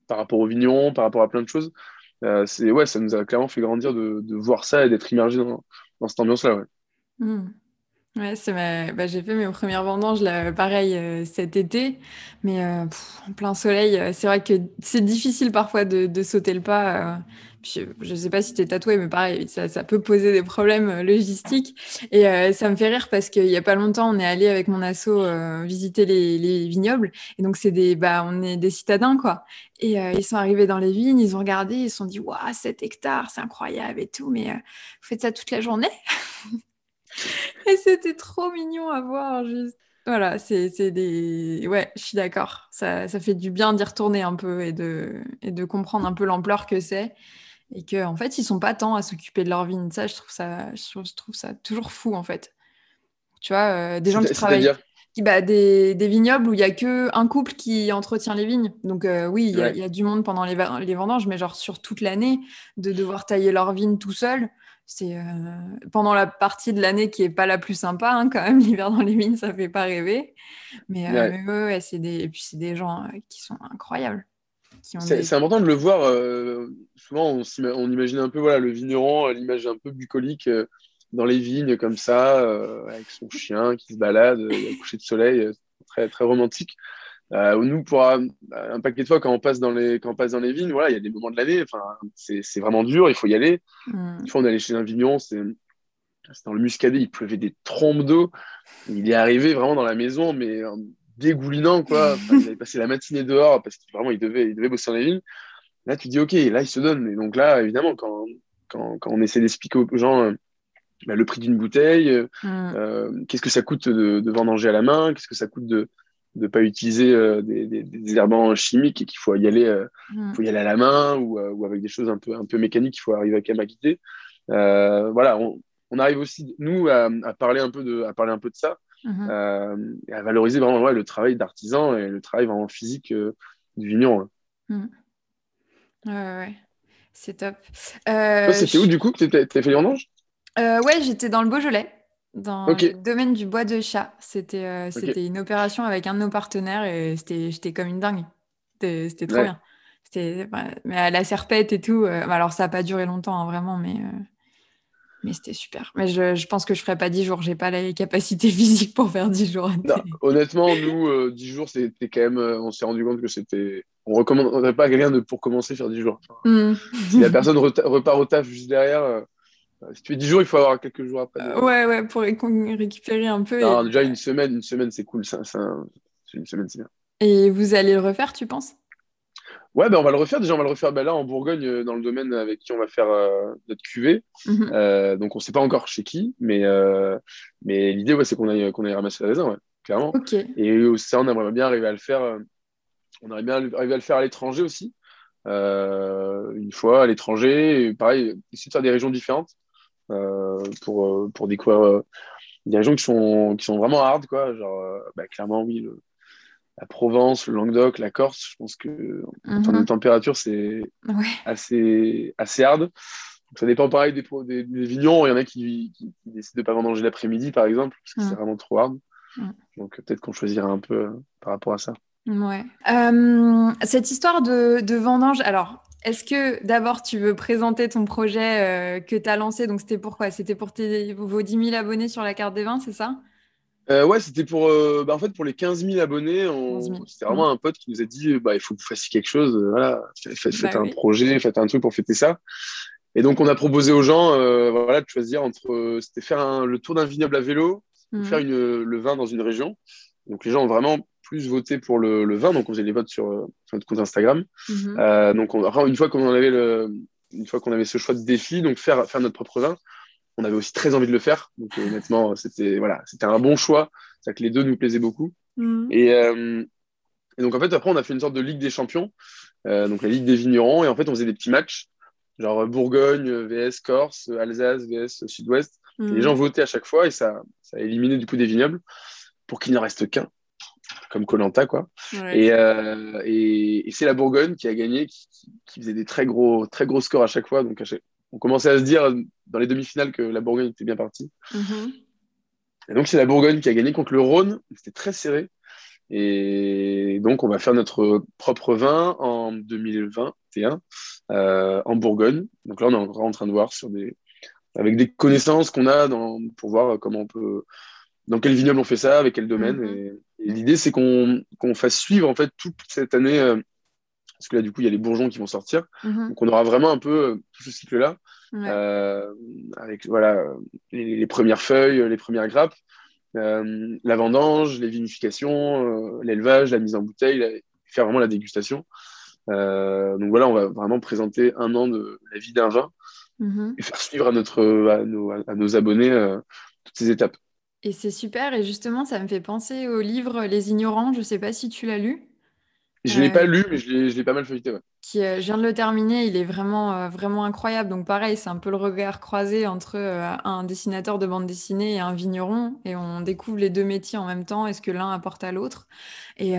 Speaker 1: par rapport au vigneron, par rapport à plein de choses. c'est ouais, ça nous a clairement fait grandir de, de voir ça et d'être immergé dans, dans cette ambiance-là. Ouais.
Speaker 2: Hmm. Ouais, c'est bah, j'ai fait mes premières vendanges là, pareil euh, cet été, mais euh, en plein soleil, euh, c'est vrai que c'est difficile parfois de, sauter le pas. je ne sais pas si tu es tatoué, mais pareil, ça, peut poser des problèmes logistiques. Et ça me fait rire parce qu'il n'y a pas longtemps, on est allé avec mon asso visiter les, vignobles. Et donc, c'est des, bah, on est des citadins, quoi. Et ils sont arrivés dans les vignes, ils ont regardé, ils se sont dit, waouh, 7 hectares, c'est incroyable et tout, mais vous faites ça toute la journée? Et c'était trop mignon à voir, juste. Voilà, c'est des. Ouais, je suis d'accord. Ça, ça, fait du bien d'y retourner un peu et de, et de comprendre un peu l'ampleur que c'est. et que en fait ils sont pas tant à s'occuper de leur vigne. Ça, je trouve ça, je trouve ça toujours fou en fait. Tu vois, des gens qui travaillent bah, des, vignobles où il y a que un couple qui entretient les vignes. Donc euh, oui, il y, a du monde pendant les, les, vendanges, mais genre sur toute l'année, de devoir tailler leurs vignes tout seul, c'est euh, pendant la partie de l'année qui est pas la plus sympa hein, quand même. L'hiver dans les vignes, ça fait pas rêver. Mais, euh, ouais. c'est des et puis c'est des gens qui sont incroyables.
Speaker 1: C'est important de le voir. souvent, on, on, imagine un peu voilà le vigneron, l'image un peu bucolique dans les vignes comme ça, euh, avec son chien qui se balade, euh, coucher de soleil, euh, très, très romantique. Nous, pour un, paquet de fois, quand on passe dans les, quand on passe dans les vignes, voilà, il y a des moments de l'année, enfin, c'est vraiment dur, il faut y aller. Mm. Une fois, on est allé chez un vigneron, c'est dans le Muscadet, il pleuvait des trompes d'eau. Il est arrivé vraiment dans la maison, mais dégoulinant, quoi. il avait passé la matinée dehors parce qu'il vraiment, il devait, il devait bosser dans les vignes. Là, tu dis, OK, là, il se donne. Et donc là, évidemment, quand, quand, quand on essaie d'expliquer aux gens bah, le prix d'une bouteille, euh, mm. euh, qu'est-ce que ça coûte de, de, vendanger à la main, qu'est-ce que ça coûte de ne pas utiliser euh, des, des, herbants chimiques et qu'il faut y aller, mm. faut y aller à la main ou, ou, avec des choses un peu, un peu mécaniques, il faut arriver à même à voilà, on, on, arrive aussi, nous, à, à, parler un peu de, à parler un peu de ça, mm-hmm. à valoriser vraiment ouais, le travail d'artisan et le travail vraiment physique du vigneron.
Speaker 2: Mm. Ouais, ouais, c'est top.
Speaker 1: C'était où du coup? Que tu as fait
Speaker 2: euh, ouais, j'étais dans le Beaujolais, dans le domaine du bois de chat. C'était euh, une opération avec un de nos partenaires et j'étais comme une dingue. C'était trop bien. mais à la serpette et tout. Euh, alors, ça n'a pas duré longtemps, hein, vraiment, mais, mais c'était super. Mais je, je, pense que je ne ferai pas 10 jours. J'ai pas les capacités physiques pour faire 10 jours.
Speaker 1: honnêtement, nous, 10 jours, c'était quand même. on s'est rendu compte que c'était. On ne recommanderait pas à quelqu'un de, pour commencer, faire 10 jours. Mmh. Si la personne repart au taf juste derrière si tu fais 10 jours, il faut avoir quelques jours après.
Speaker 2: Euh, ouais, ouais, pour récupérer un peu.
Speaker 1: Déjà, une semaine, une semaine c'est cool. Ça, une semaine, c'est bien.
Speaker 2: Et vous allez le refaire, tu penses?
Speaker 1: Ouais, ben on va le refaire. Déjà, on va le refaire ben là en Bourgogne, euh, dans le domaine avec qui on va faire euh, notre cuvée. Mhm. donc, on ne sait pas encore chez qui, mais, mais l'idée, ouais, c'est qu'on aille, qu'on aille ramasser la raisin, ouais, clairement. Et ça, on aimerait bien arriver à le faire. on aimerait bien arriver à le faire à l'étranger aussi. une fois à l'étranger, pareil, essayer de faire des régions différentes. Euh, pour, euh, pour découvrir euh, des régions qui sont, qui sont vraiment hard, quoi. Genre, bah, clairement, oui, la Provence, le Languedoc, la Corse, je pense que en termes de mhm. température, c'est assez, assez hard. ça dépend pareil des, des, des vignons. Il y en a qui, qui, décident de ne pas vendanger l'après-midi, par exemple, parce que c'est vraiment trop hard. Donc peut-être qu'on choisira un peu par rapport à ça.
Speaker 2: Ouais. cette histoire de, de vendange, alors est-ce que d'abord tu veux présenter ton projet euh, que tu as lancé? Donc c'était pourquoi C'était pour tes, vos 10 000 abonnés sur la carte des vins, c'est ça?
Speaker 1: Euh, Ouais, c'était pour, euh, bah, en fait, pour les 15 000 abonnés. C'était vraiment un pote qui nous a dit bah, il faut que vous fassiez quelque chose. Voilà, faites, bah un projet, faites un truc pour fêter ça. Et donc on a proposé aux gens voilà, de choisir entre. C'était faire le tour d'un vignoble à vélo, ou faire une, le vin dans une région. Donc les gens ont vraiment plus voté pour le, le, vin, donc on faisait les votes sur, euh, sur notre compte Instagram. Mhm. euh, donc on, une fois qu'on avait le, une fois qu'on avait ce choix de défi, donc faire, faire notre propre vin, on avait aussi très envie de le faire. Donc honnêtement, c'était voilà, c'était un bon choix. C'est que les deux nous plaisaient beaucoup. Mhm. Et, euh, et, donc en fait après on a fait une sorte de ligue des champions, euh, donc la ligue des vignerons, et en fait on faisait des petits matchs, genre Bourgogne vs Corse, Alsace vs Sud-Ouest. Les mhm. gens votaient à chaque fois et ça, ça a éliminé du coup des vignobles pour qu'il n'en reste qu'un comme Colanta quoi. Euh, et, et, c'est la Bourgogne qui a gagné, qui, faisait des très gros, très gros scores à chaque fois. Donc on commençait à se dire dans les demi-finales que la Bourgogne était bien partie. Mm-hmm. Et donc c'est la Bourgogne qui a gagné contre le Rhône. C'était très serré. Et donc on va faire notre propre vin en 2021 euh, en Bourgogne. Donc là on est encore en train de voir sur des avec des connaissances qu'on a dans, pour voir comment on peut dans quel vignoble on fait ça, avec quel domaine. Mhm. Et, l'idée, c'est qu'on fasse suivre en fait toute cette année, euh, parce que là, du coup, il y a les bourgeons qui vont sortir. Mhm. Donc, on aura vraiment un peu euh, tout ce cycle-là, euh, avec voilà les, premières feuilles, les premières grappes, la vendange, les vinifications, l'élevage, la mise en bouteille, faire vraiment la dégustation. donc voilà, on va vraiment présenter un an de la vie d'un vin mhm. et faire suivre à, notre, à, nos, à nos abonnés toutes ces étapes.
Speaker 2: Et c'est super. Et justement, ça me fait penser au livre Les Ignorants. Je ne sais pas si tu l'as lu.
Speaker 1: Je ne l'ai pas euh, lu, mais je l'ai pas mal feuilleté.
Speaker 2: Qui, je viens de le terminer, il est vraiment, vraiment incroyable. Donc pareil, c'est un peu le regard croisé entre un dessinateur de bande dessinée et un vigneron, et on découvre les deux métiers en même temps, et ce que l'un apporte à l'autre. Et,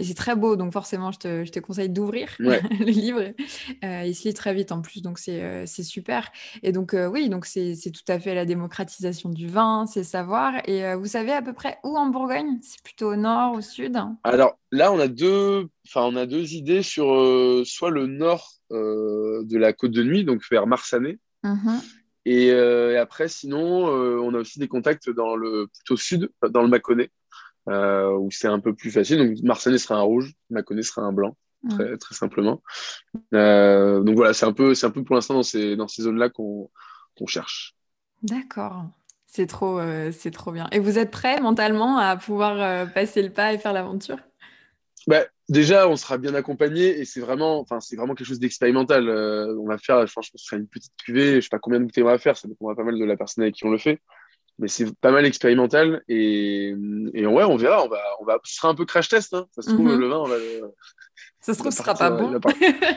Speaker 2: c'est très beau, donc forcément, je te, je te conseille d'ouvrir le livre. il se lit très vite en plus, donc c'est super. Et donc oui, donc c'est tout à fait la démocratisation du vin, c'est savoir. Et vous savez à peu près où en Bourgogne? C'est plutôt au nord, au sud?
Speaker 1: Alors là, on a deux, enfin, on a deux idées sur soit le nord euh, de la côte de nuit, donc vers Marsanet. Euh, et, après, sinon, euh, on a aussi des contacts dans le plutôt sud, dans le Mâconnais, où c'est un peu plus facile. Donc Marsanet sera un rouge, Mâconnais sera un blanc, mhm. très, très simplement. donc voilà, c'est un peu, c'est un peu pour l'instant dans ces, dans ces zones-là qu'on cherche.
Speaker 2: D'accord. C'est trop, c'est trop bien. Et vous êtes prêt mentalement à pouvoir passer le pas et faire l'aventure?
Speaker 1: Bah, déjà, on sera bien accompagné et c'est vraiment, enfin, c'est vraiment quelque chose d'expérimental. Euh, on va faire, je pense, que ce sera une petite cuvée. Je sais pas combien de bouteilles on va faire, ça dépendra pas mal de la personne avec qui on le fait. Mais c'est pas mal expérimental et, et ouais, on verra. On va, on va, ce sera un peu crash test. Hein. Ça se trouve, mhm. le vin, on va,
Speaker 2: ça se trouve, ce sera pas bon.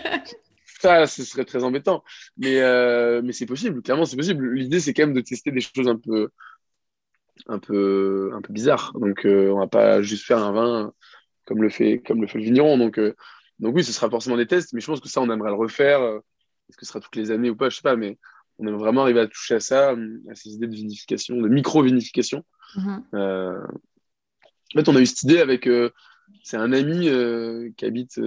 Speaker 1: ça, ce serait très embêtant. Mais, euh, mais c'est possible. Clairement, c'est possible. L'idée, c'est quand même de tester des choses un peu, un peu, un peu bizarres. Donc, euh, on va pas juste faire un vin comme le fait, comme le, fait le vigneron. Donc, euh, donc oui, ce sera forcément des tests, mais je pense que ça, on aimerait le refaire. Euh, est-ce que ce sera toutes les années ou pas Je sais pas, mais on aimerait vraiment arriver à toucher à ça, à ces idées de vinification, de micro-vinification. Mm-hmm. Euh, en fait, on a eu cette idée avec. c'est un ami qui, habite,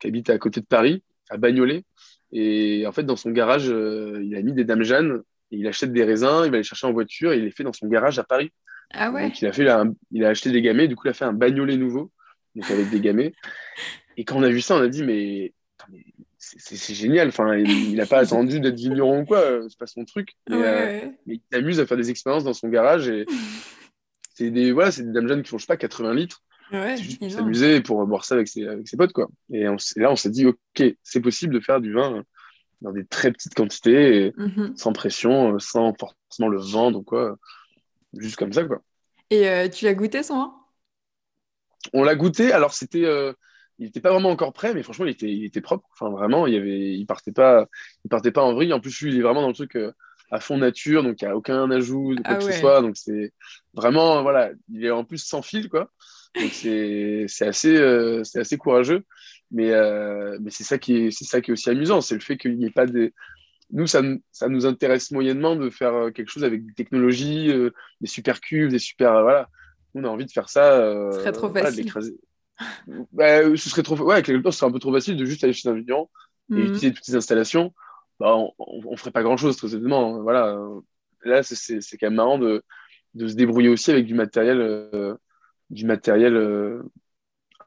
Speaker 1: qui habite à côté de Paris, à Bagnolet. Et en fait, dans son garage, il a mis des dames Jeanne et il achète des raisins, il va les chercher en voiture et il les fait dans son garage à Paris.
Speaker 2: Ah ouais.
Speaker 1: Donc, il a, fait il a acheté des gamets, du coup, il a fait un bagnolet nouveau donc avec des gamets. Et quand on a vu ça, on a dit, mais, c'est génial. Enfin, il n'a pas attendu d'être vigneron ou quoi, c'est pas son truc. Mais, euh, il s'amuse à faire des expériences dans son garage. Et c'est des, voilà, des dames jeunes qui font, je sais pas, 80 litres.
Speaker 2: Ouais,
Speaker 1: pour s'amuser pour boire ça avec ses, avec ses potes. Quoi. Et, là, on s'est dit, OK, c'est possible de faire du vin dans des très petites quantités, mhm. sans pression, sans forcément le vendre ou quoi. Juste comme ça, quoi.
Speaker 2: Et euh, tu l'as goûté son vin
Speaker 1: on l'a goûté. Alors, c'était, euh, il n'était pas vraiment encore prêt, mais franchement, il était, il était propre. Enfin, vraiment, il, avait, il partait pas, il partait pas en vrille. En plus, lui, il est vraiment dans le truc euh, à fond nature, donc il n'y a aucun ajout de quoi ah que ce soit. Donc, c'est vraiment, voilà, il est en plus sans fil, quoi. Donc, c'est, assez, euh, c'est assez courageux. Mais, mais c'est ça qui est, c'est ça qui est aussi amusant, c'est le fait qu'il n'y ait pas des, nous, ça, ça, nous intéresse moyennement de faire quelque chose avec des technologies, des super cuves, des super. voilà on a envie de faire ça.
Speaker 2: Euh, ce serait trop facile.
Speaker 1: Bah, ce serait trop, ouais, ce serait un peu trop facile de juste aller chez un vigneron et mhm. utiliser toutes ces installations. Bah, on, on, ferait pas grand chose, très honnêtement. Hein. Voilà. Là, c'est quand même marrant de, de, se débrouiller aussi avec du matériel, euh, du matériel euh,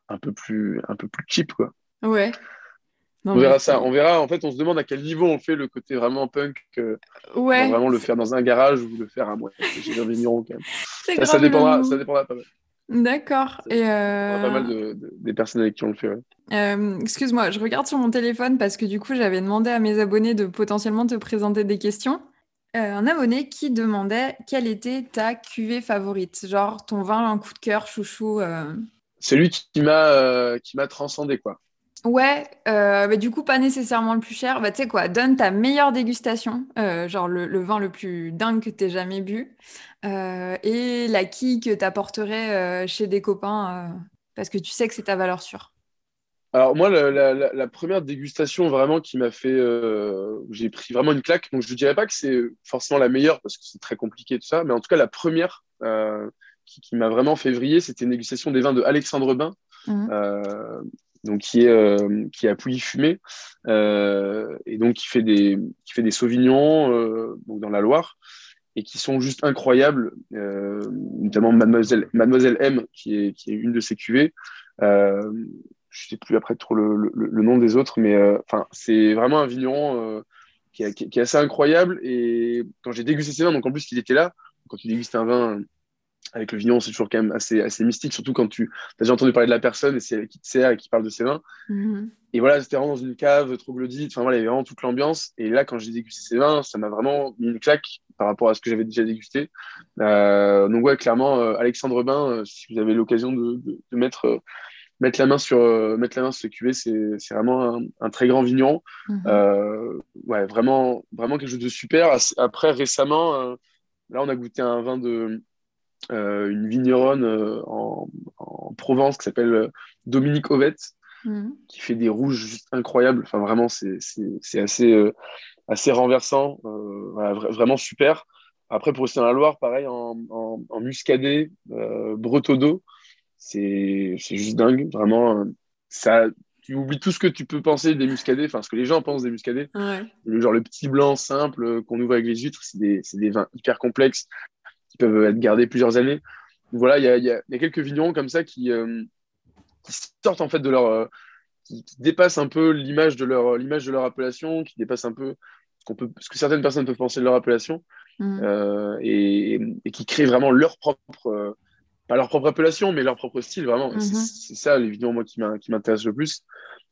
Speaker 1: un peu plus, un peu plus cheap, quoi.
Speaker 2: Ouais
Speaker 1: on verra ça. On verra. En fait, on se demande à quel niveau on fait le côté vraiment punk.
Speaker 2: ouais.
Speaker 1: Vraiment le faire dans un garage ou le faire à moi. J'ai un vigneron quand même. Ça, dépendra, ça dépendra pas mal.
Speaker 2: D'accord. Et
Speaker 1: euh... Pas mal de, des personnes avec qui on le fait.
Speaker 2: Euh, excuse-moi, je regarde sur mon téléphone parce que du coup, j'avais demandé à mes abonnés de potentiellement te présenter des questions. Euh, un abonné qui demandait quelle était ta cuvée favorite, genre ton vin, un coup de cœur, chouchou. Euh.
Speaker 1: C'est lui qui m'a qui m'a transcendé quoi.
Speaker 2: Ouais, euh, bah, du coup, pas nécessairement le plus cher. Bah, tu sais quoi, donne ta meilleure dégustation, euh, genre le, vin le plus dingue que tu jamais bu, euh, et la quille que tu apporterais chez des copains, parce que tu sais que c'est ta valeur sûre.
Speaker 1: Alors, moi, la, première dégustation vraiment qui m'a fait. j'ai pris vraiment une claque. Donc, je ne dirais pas que c'est forcément la meilleure, parce que c'est très compliqué tout ça, mais en tout cas, la première qui, m'a vraiment fait vriller, c'était une dégustation des vins de Alexandre Bain. Mmh donc qui est euh, qui est à Pouilly-Fumé euh, et donc qui fait des qui fait des sauvignons euh, donc dans la Loire et qui sont juste incroyables, notamment Mademoiselle, Mademoiselle M, qui est, qui est une de ces cuvées. Euh, je sais plus après trop le, le, nom des autres, mais enfin c'est vraiment un vigneron qui, qui, est assez incroyable. Et quand j'ai dégusté ces vins, donc en plus qu'il était là, quand tu dégustes un vin avec le vigneron, c'est toujours quand même assez, assez mystique, surtout quand tu as déjà entendu parler de la personne et c'est elle qui te sert et qui parle de ses vins. Mhm. Et voilà, c'était vraiment dans une cave troglodyte, enfin voilà, il y avait vraiment toute l'ambiance. Et là, quand j'ai dégusté ces vins, ça m'a vraiment mis une claque par rapport à ce que j'avais déjà dégusté. Euh, donc ouais, clairement, euh, Alexandre Bain, euh, si vous avez l'occasion de, de, mettre mettre la main sur, mettre la main sur ce cuvée, c'est vraiment un, très grand vigneron. Mhm. ouais, vraiment, vraiment quelque chose de super. Après, récemment, là, on a goûté un vin de une vigneronne en, en, Provence qui s'appelle Dominique Ovette, mhm. qui fait des rouges juste incroyables. Enfin, vraiment, c'est assez, assez renversant, vraiment super. Après, pour rester dans la Loire, pareil, en, en, muscadet, euh, d'eau, c'est juste dingue. Vraiment, euh, ça, tu oublies tout ce que tu peux penser des muscadets, enfin, ce que les gens pensent des muscadets. Le, genre le petit blanc simple euh, qu'on ouvre avec les huîtres, c'est des, des, vins hyper complexes qui peuvent être gardés plusieurs années. Voilà, il y a, y, a, y a, quelques vignerons comme ça qui, euh, qui sortent en fait de leur. qui, qui, dépassent un peu l'image de, leur, de leur appellation, qui dépassent un peu ce, peut, ce que certaines personnes peuvent penser de leur appellation. Mm. Euh, et, qui créent vraiment leur propre, euh, pas leur propre appellation, mais leur propre style, vraiment. Mm-hmm. C'est ça, les moi, qui m'intéresse le plus.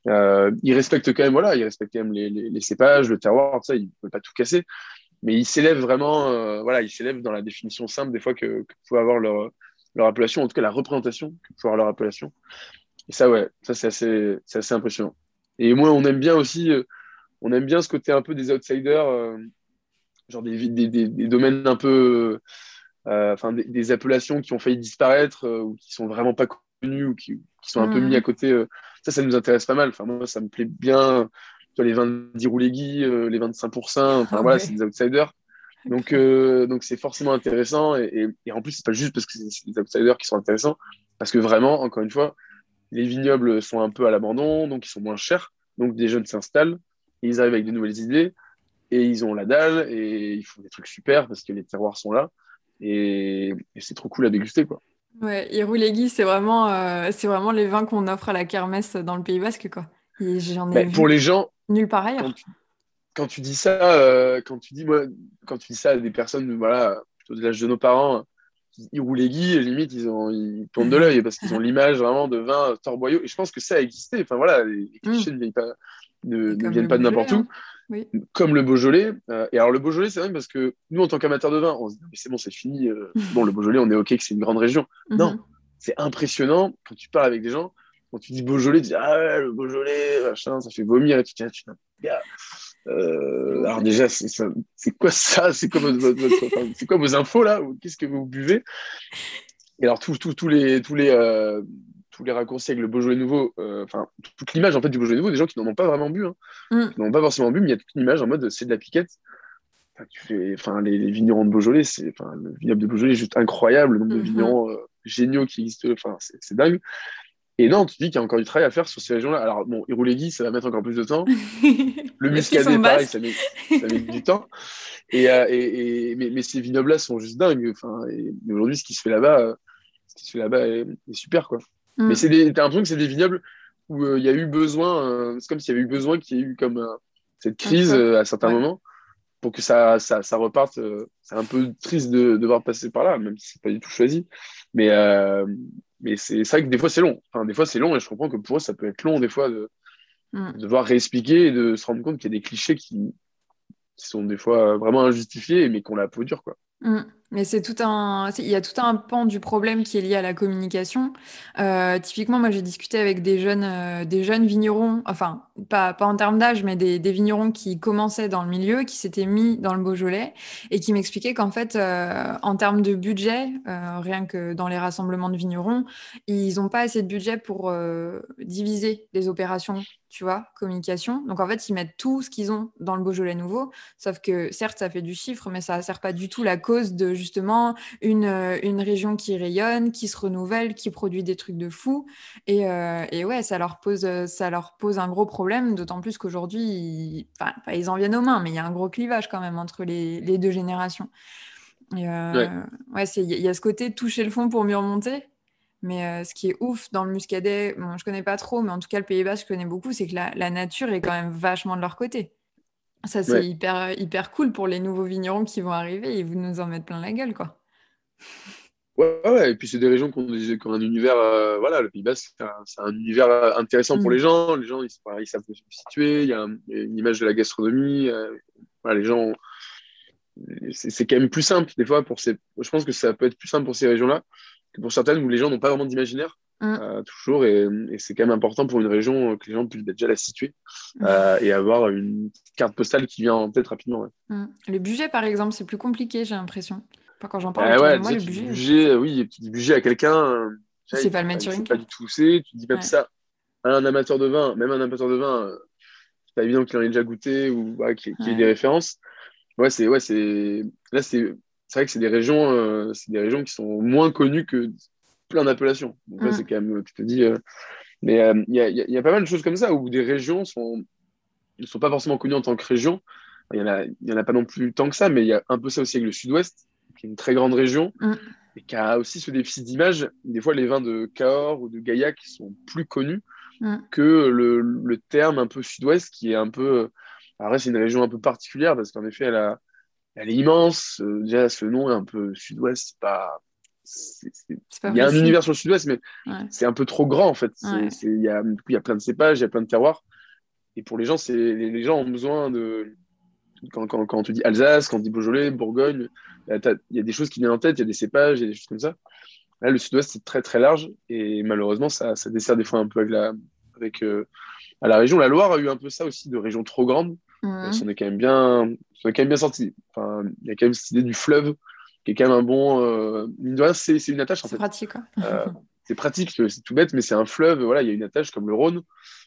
Speaker 1: Euh, ils respectent quand même, voilà, ils respectent quand même les, les, cépages, le terroir, tout ça, ils ne veulent pas tout casser. Mais ils s'élèvent vraiment, voilà, ils s'élèvent dans la définition simple des fois que, que pouvait avoir leur, leur appellation, en tout cas la représentation que pouvait avoir leur appellation. Et ça, ouais, ça c'est assez, assez impressionnant. Et moi, on aime bien aussi, on aime bien ce côté un peu des outsiders genre des, des, des, domaines un peu, euh, enfin des, appellations qui ont failli disparaître euh, ou qui sont vraiment pas connues ou qui, qui sont un peu mis à côté. Euh, ça, ça nous intéresse pas mal. Enfin, moi, ça me plaît bien. Les vins d'Iroulegui, les 25%, enfin ah voilà, c'est des outsiders. Donc, donc c'est forcément intéressant. Et, et, en plus, c'est pas juste parce que c'est des outsiders qui sont intéressants, parce que vraiment, encore une fois, les vignobles sont un peu à l'abandon, donc ils sont moins chers. Donc, des jeunes s'installent et ils arrivent avec de nouvelles idées et ils ont la dalle et ils font des trucs super parce que les terroirs sont là et, c'est trop cool à déguster quoi.
Speaker 2: Ouais, Iroulegui, c'est vraiment, euh, c'est vraiment les vins qu'on offre à la kermesse dans le Pays Basque quoi.
Speaker 1: J'en ai bah, pour les gens,
Speaker 2: nulle part ailleurs.
Speaker 1: Quand tu, dis ça, euh, quand tu dis moi, quand tu dis ça à des personnes voilà plutôt de l'âge de nos parents, Iroulegui, limite ils ont ils tournent de l'œil parce qu'ils ont l'image vraiment de vin torboyau et je pense que ça a existé. Enfin voilà, les, clichés mm. ne viennent pas ne, viennent pas de n'importe où. Hein comme le Beaujolais. Euh, et alors, le Beaujolais, c'est vrai parce que nous, en tant qu'amateurs de vin, on se dit, c'est bon, c'est fini. Euh, bon, le Beaujolais, on est OK que c'est une grande région. Mhm. Non, c'est impressionnant quand tu parles avec des gens. Quand tu dis Beaujolais, tu dis, ah ouais, le Beaujolais, machin, ça fait vomir. Et tu dis, ah, euh, alors déjà, c'est quoi ça? C'est quoi, quoi, vos infos là? Qu'est-ce que vous buvez? Et alors, tous les, tous les, tous les raccourcis avec le Beaujolais nouveau, euh, enfin, toute l'image en fait du Beaujolais nouveau, des gens qui n'en ont pas vraiment bu, hein, mm. qui n'en ont pas forcément bu, mais il y a toute une image en mode c'est de la piquette. Enfin, tu fais, enfin, les, vignerons de Beaujolais, c'est, enfin, le vignoble de Beaujolais est juste incroyable, le nombre de mm-hmm. vignerons euh, géniaux qui existent, enfin, c'est, dingue. Et non, tu dis qu'il y a encore du travail à faire sur ces régions-là. Alors, bon, Iroulégui, ça va mettre encore plus de temps. Le muscadet, pareil, ça met, ça met, du temps. Et, euh, et, et mais, mais, ces vignobles-là sont juste dingues. Enfin, et, aujourd'hui, ce qui se fait là-bas, ce qui se fait là-bas est, est super, quoi. Mm. Mais c'est t'as l'impression que c'est des vignobles où euh, il y a eu besoin, euh, c'est comme s'il y avait eu besoin qu'il y ait eu comme euh, cette crise à certains moments pour que ça, ça, ça reparte. c'est un peu triste de, devoir passer par là, même si c'est pas du tout choisi. Mais, mais c'est vrai que des fois c'est long. Enfin, des fois c'est long et je comprends que pour eux ça peut être long des fois de, mm. de devoir réexpliquer et de se rendre compte qu'il y a des clichés qui, qui sont des fois vraiment injustifiés mais qu'on la peau dure quoi.
Speaker 2: Mm. Mais c'est tout un, il y a tout un pan du problème qui est lié à la communication. Euh, typiquement, moi, j'ai discuté avec des jeunes, euh, des jeunes vignerons, enfin, pas, pas en termes d'âge, mais des, des, vignerons qui commençaient dans le milieu, qui s'étaient mis dans le Beaujolais et qui m'expliquaient qu'en fait, euh, en termes de budget, rien que dans les rassemblements de vignerons, ils n'ont pas assez de budget pour diviser les opérations tu vois, communication. Donc en fait, ils mettent tout ce qu'ils ont dans le Beaujolais nouveau, sauf que certes, ça fait du chiffre, mais ça ne sert pas du tout la cause de justement une, euh, une région qui rayonne, qui se renouvelle, qui produit des trucs de fou. Et, euh, et ouais, ça leur, pose, ça leur pose un gros problème, d'autant plus qu'aujourd'hui, ils, enfin, ils en viennent aux mains, mais il y a un gros clivage quand même entre les, les deux générations. Euh, ouais, il y, y a ce côté toucher le fond pour mieux remonter. Mais euh, ce qui est ouf dans le muscadet, bon, je connais pas trop, mais en tout cas, le Pays bas je connais beaucoup, c'est que la, la, nature est quand même vachement de leur côté. Ça, c'est hyper, hyper cool pour les nouveaux vignerons qui vont arriver et vous nous en mettre plein la gueule, quoi.
Speaker 1: Ouais, ouais, et puis c'est des régions qui ont, un univers, euh, voilà, le Pays bas c'est un, univers euh, intéressant pour mm. les gens. Les gens, ils, ils savent se situer, il y, a une image de la gastronomie. voilà, les gens, c'est quand même plus simple, des fois, pour ces... je pense que ça peut être plus simple pour ces régions-là que pour certaines où les gens n'ont pas vraiment d'imaginaire. Mm. toujours. Et, c'est quand même important pour une région que les gens puissent déjà la situer mm. et avoir une carte postale qui vient en tête rapidement.
Speaker 2: Mm. Le budget, par exemple, c'est plus compliqué, j'ai l'impression. quand j'en parle, eh moi, le
Speaker 1: budget. oui, tu dis budget à quelqu'un.
Speaker 2: c'est pas le sur une
Speaker 1: pas du tout c'est. Tu dis même ça un amateur de vin, même un amateur de vin, c'est pas évident qu'il en ait déjà goûté ou qu'il ait des références. Ouais, c'est ouais, c'est là c'est c'est vrai que c'est des régions euh, c'est des régions qui sont moins connues que plein d'appellations. Donc là, mm. c'est quand même tu te dis euh, mais euh, il y, a, y, a, pas mal de choses comme ça où des régions sont ne sont pas forcément connues en tant que région. Il y en a y en a pas non plus tant que ça, mais il y a un peu ça aussi avec le Sud-Ouest, qui est une très grande région. Mm. Et qui a aussi ce déficit d'image. Des fois, les vins de Cahors ou de Gaillac sont plus connus Mm. que le, le, terme un peu sud-ouest qui est un peu. Alors, c'est une région un peu particulière parce qu'en effet, elle, a, elle est immense. Euh, déjà, ce nom est un peu sud-ouest, c'est pas. Il y a un univers sur le sud-ouest, mais c'est un peu trop grand en fait. Il y, a, du coup, il y a plein de cépages, il y a plein de terroirs. Et pour les gens, les, les gens ont besoin de. Quand, quand, quand, on te dit Alsace, quand on dit Beaujolais, Bourgogne, il y a des choses qui viennent en tête, il y a des cépages, il y a des choses comme ça. Là, le sud-ouest, c'est très très large et malheureusement, ça, ça, dessert des fois un peu avec la, avec, euh, à la région. La Loire a eu un peu ça aussi, de région trop grande. Mmh. On est quand même bien, quand même bien sorti. Enfin, il y a quand même cette idée du fleuve qui est quand même un bon. Euh, c'est une attache.
Speaker 2: C'est pratique.
Speaker 1: Euh, c'est pratique, c'est tout bête, mais c'est un fleuve. Voilà, il y a une attache comme le Rhône.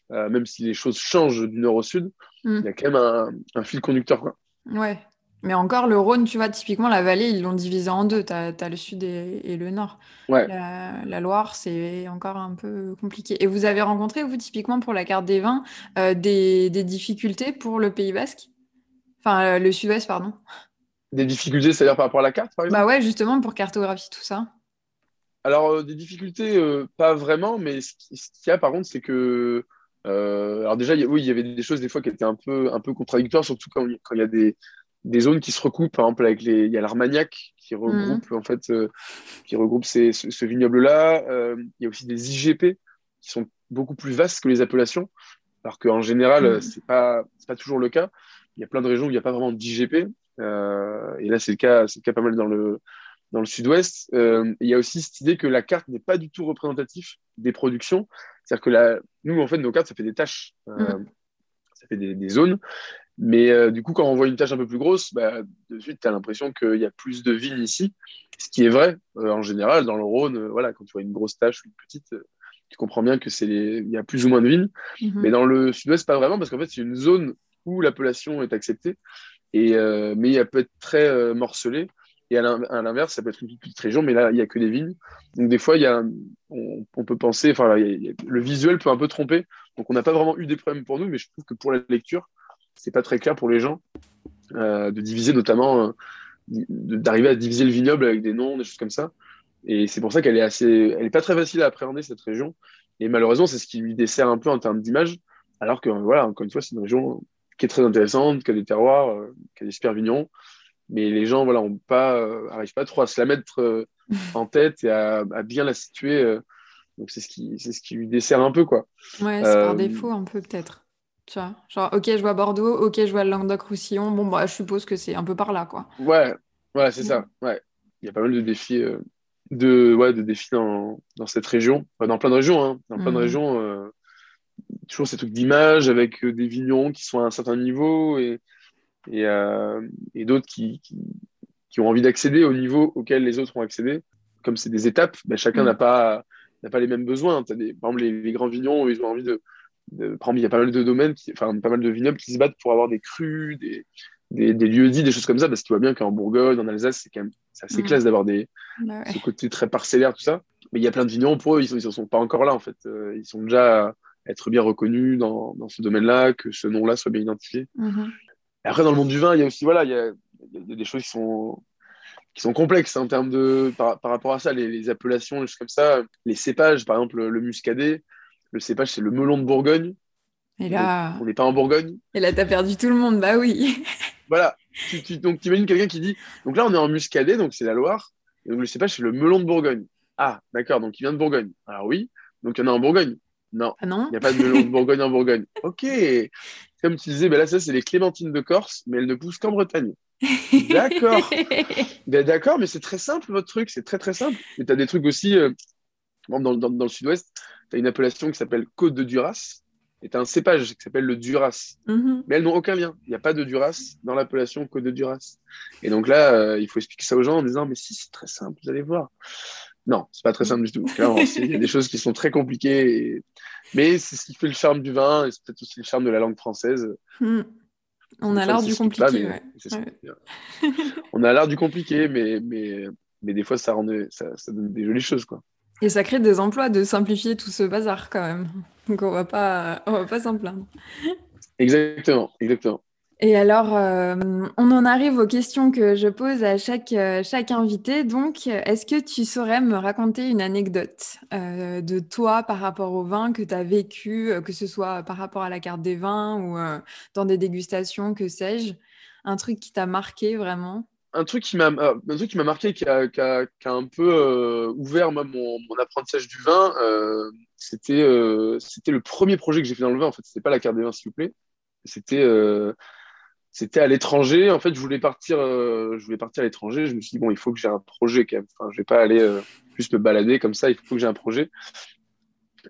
Speaker 1: même si les choses changent du nord au sud, mmh. il y a quand même un, un fil conducteur. Quoi.
Speaker 2: Ouais, mais encore, le Rhône, tu vois, typiquement, la vallée, ils l'ont divisé en deux. Tu as, le sud et, le nord. La, Loire, c'est encore un peu compliqué. Et vous avez rencontré, vous, typiquement, pour la carte des vins, euh, des, difficultés pour le Pays Basque? Enfin, euh, le sud-ouest, pardon.
Speaker 1: Des difficultés, c'est-à-dire par rapport à la carte, par exemple
Speaker 2: Bah ouais, justement, pour cartographier tout ça.
Speaker 1: Alors, euh, des difficultés, pas vraiment, mais ce qu'il y a, par contre, c'est que. alors, déjà, oui, il y avait des choses, des fois, qui étaient un peu, un peu contradictoires, surtout quand il y a des des zones qui se recoupent, par exemple, avec les, il y a l'Armagnac qui mhm. regroupe, en fait, euh, qui regroupe ces, ce, vignoble-là. Euh, il y a aussi des IGP qui sont beaucoup plus vastes que les appellations, alors qu'en général, mhm. c'est pas, pas toujours le cas. Il y a plein de régions où il n'y a pas vraiment d'IGP. Euh, et là, c'est le cas, c'est le cas pas mal dans le, dans le sud-ouest. il y a aussi cette idée que la carte n'est pas du tout représentative des productions. C'est-à-dire que la, nous, en fait, nos cartes, ça fait des tâches, mhm. ça fait des, des zones. Mais euh, du coup, quand on voit une tâche un peu plus grosse, bah, de suite, tu as l'impression qu'il y a plus de vignes ici, ce qui est vrai euh, en général. Dans le Rhône, euh, voilà, quand tu vois une grosse tâche ou une petite, tu comprends bien que c'est il y a plus ou moins de vignes. Mhm. Mais dans le sud-ouest, pas vraiment, parce qu'en fait, c'est une zone où l'appellation est acceptée, et, mais elle peut être très morcelée. Et à l'inverse, ça peut être une petite région, mais là, il n'y a que des vignes. Donc, des fois, on, peut penser, enfin, le visuel peut un peu tromper. Donc, on n'a pas vraiment eu des problèmes pour nous, mais je trouve que pour la lecture, c'est pas très clair pour les gens euh, de diviser notamment, euh, d'arriver à diviser le vignoble avec des noms, des choses comme ça. Et c'est pour ça qu'elle est assez, elle est pas très facile à appréhender cette région. Et malheureusement, c'est ce qui lui dessert un peu en termes d'image. Alors que voilà, encore une fois, c'est une région qui est très intéressante, qui a des terroirs, euh, qui a des super vignons. Mais les gens, voilà, ont pas, arrivent pas trop à se la mettre en tête et à, bien la situer. donc c'est ce qui, c'est ce qui lui dessert un peu, quoi.
Speaker 2: Ouais, c'est par défaut un peu peut-être. Tu vois, genre, ok, je vois Bordeaux, ok, je vois le Languedoc-Roussillon. Bon, bah, je suppose que c'est un peu par là, quoi.
Speaker 1: Ouais, ouais, c'est ça. Ouais. Il y a pas mal de défis, euh, de, ouais, de défis dans, dans cette région. dans plein de régions, hein. Dans plein de mhm. régions, euh, toujours ces trucs d'image avec euh, des vignons qui sont à un certain niveau et, et, et d'autres qui, qui, qui, ont envie d'accéder au niveau auquel les autres ont accédé. Comme c'est des étapes, bah, chacun mhm. n'a pas, n'a pas les mêmes besoins. As des, par exemple, les, les grands vignons, ils ont envie de par exemple, il y a pas mal de domaines, enfin, pas mal de vignobles qui se battent pour avoir des crus, des, des, des lieux-dits, des choses comme ça, parce que tu vois bien qu'en Bourgogne, en Alsace, c'est quand même assez classe d'avoir des, bah ce côté très parcellaire, tout ça. Mais il y a plein de vignerons, pour eux, ils ne sont, pas encore là, en fait. Euh, ils sont déjà être bien reconnus dans, dans ce domaine-là, que ce nom-là soit bien identifié. Mm-hmm. après, dans le monde du vin, il y a aussi, voilà, il y a, y a des choses qui sont, qui sont complexes en termes de, par, par rapport à ça, les, les, appellations, les choses comme ça, les cépages, par exemple, le muscadet. Le cépage, c'est le melon de Bourgogne.
Speaker 2: Et là...
Speaker 1: on n'est pas en Bourgogne.
Speaker 2: Et là, tu as perdu tout le monde, bah oui.
Speaker 1: voilà. Tu, donc, tu imagines quelqu'un qui dit Donc là, on est en muscadet, donc c'est la Loire. Et donc, le cépage, c'est le melon de Bourgogne. Ah, d'accord, donc il vient de Bourgogne. Alors oui, donc il y en a en Bourgogne. Non,
Speaker 2: ah non
Speaker 1: il n'y a pas de melon de Bourgogne en Bourgogne. Ok. Comme tu disais, ben là, ça, c'est les clémentines de Corse, mais elles ne poussent qu'en Bretagne. D'accord. Ben, d'accord, mais c'est très simple, votre truc. C'est très, très simple. Et tu as des trucs aussi. Euh, dans, le sud-ouest, tu as une appellation qui s'appelle Côte de Duras, et tu as un cépage qui s'appelle le Duras. Mm-hmm. Mais elles n'ont aucun lien. Il n'y a pas de Duras dans l'appellation Côte de Duras. Et donc là, euh, il faut expliquer ça aux gens en disant, mais si, c'est très simple, vous allez voir. Non, c'est pas très simple du tout. Il y a des choses qui sont très compliquées. Mais c'est ce qui fait le charme du vin et c'est peut-être aussi le charme de la langue française. Mm.
Speaker 2: On a l'art du compliqué.
Speaker 1: On a l'art du compliqué, mais, mais, mais des fois, ça, rend ça, ça donne des jolies choses. Quoi.
Speaker 2: Et ça crée des emplois de simplifier tout ce bazar quand même. Donc on va pas, on va pas s'en plaindre.
Speaker 1: Exactement, exactement.
Speaker 2: Et alors, euh, on en arrive aux questions que je pose à chaque, euh, chaque invité. Donc, est-ce que tu saurais me raconter une anecdote euh, de toi par rapport au vin que tu as vécu, que ce soit par rapport à la carte des vins ou dans des dégustations, que sais-je? Un truc qui t'a marqué vraiment?
Speaker 1: Un truc qui m'a marqué qui a, qui, a, un peu ouvert mon, apprentissage du vin c'était c'était le premier projet que j'ai fait dans le vin. En fait c'était pas la carte des vins s'il vous plaît. C'était c'était à l'étranger. En fait, je voulais partir, euh, je voulais partir à l'étranger. Je me suis dit, bon, il faut que j'ai un projet quand même. Enfin, je vais pas aller euh, juste me balader comme ça. Il faut que j'ai un projet.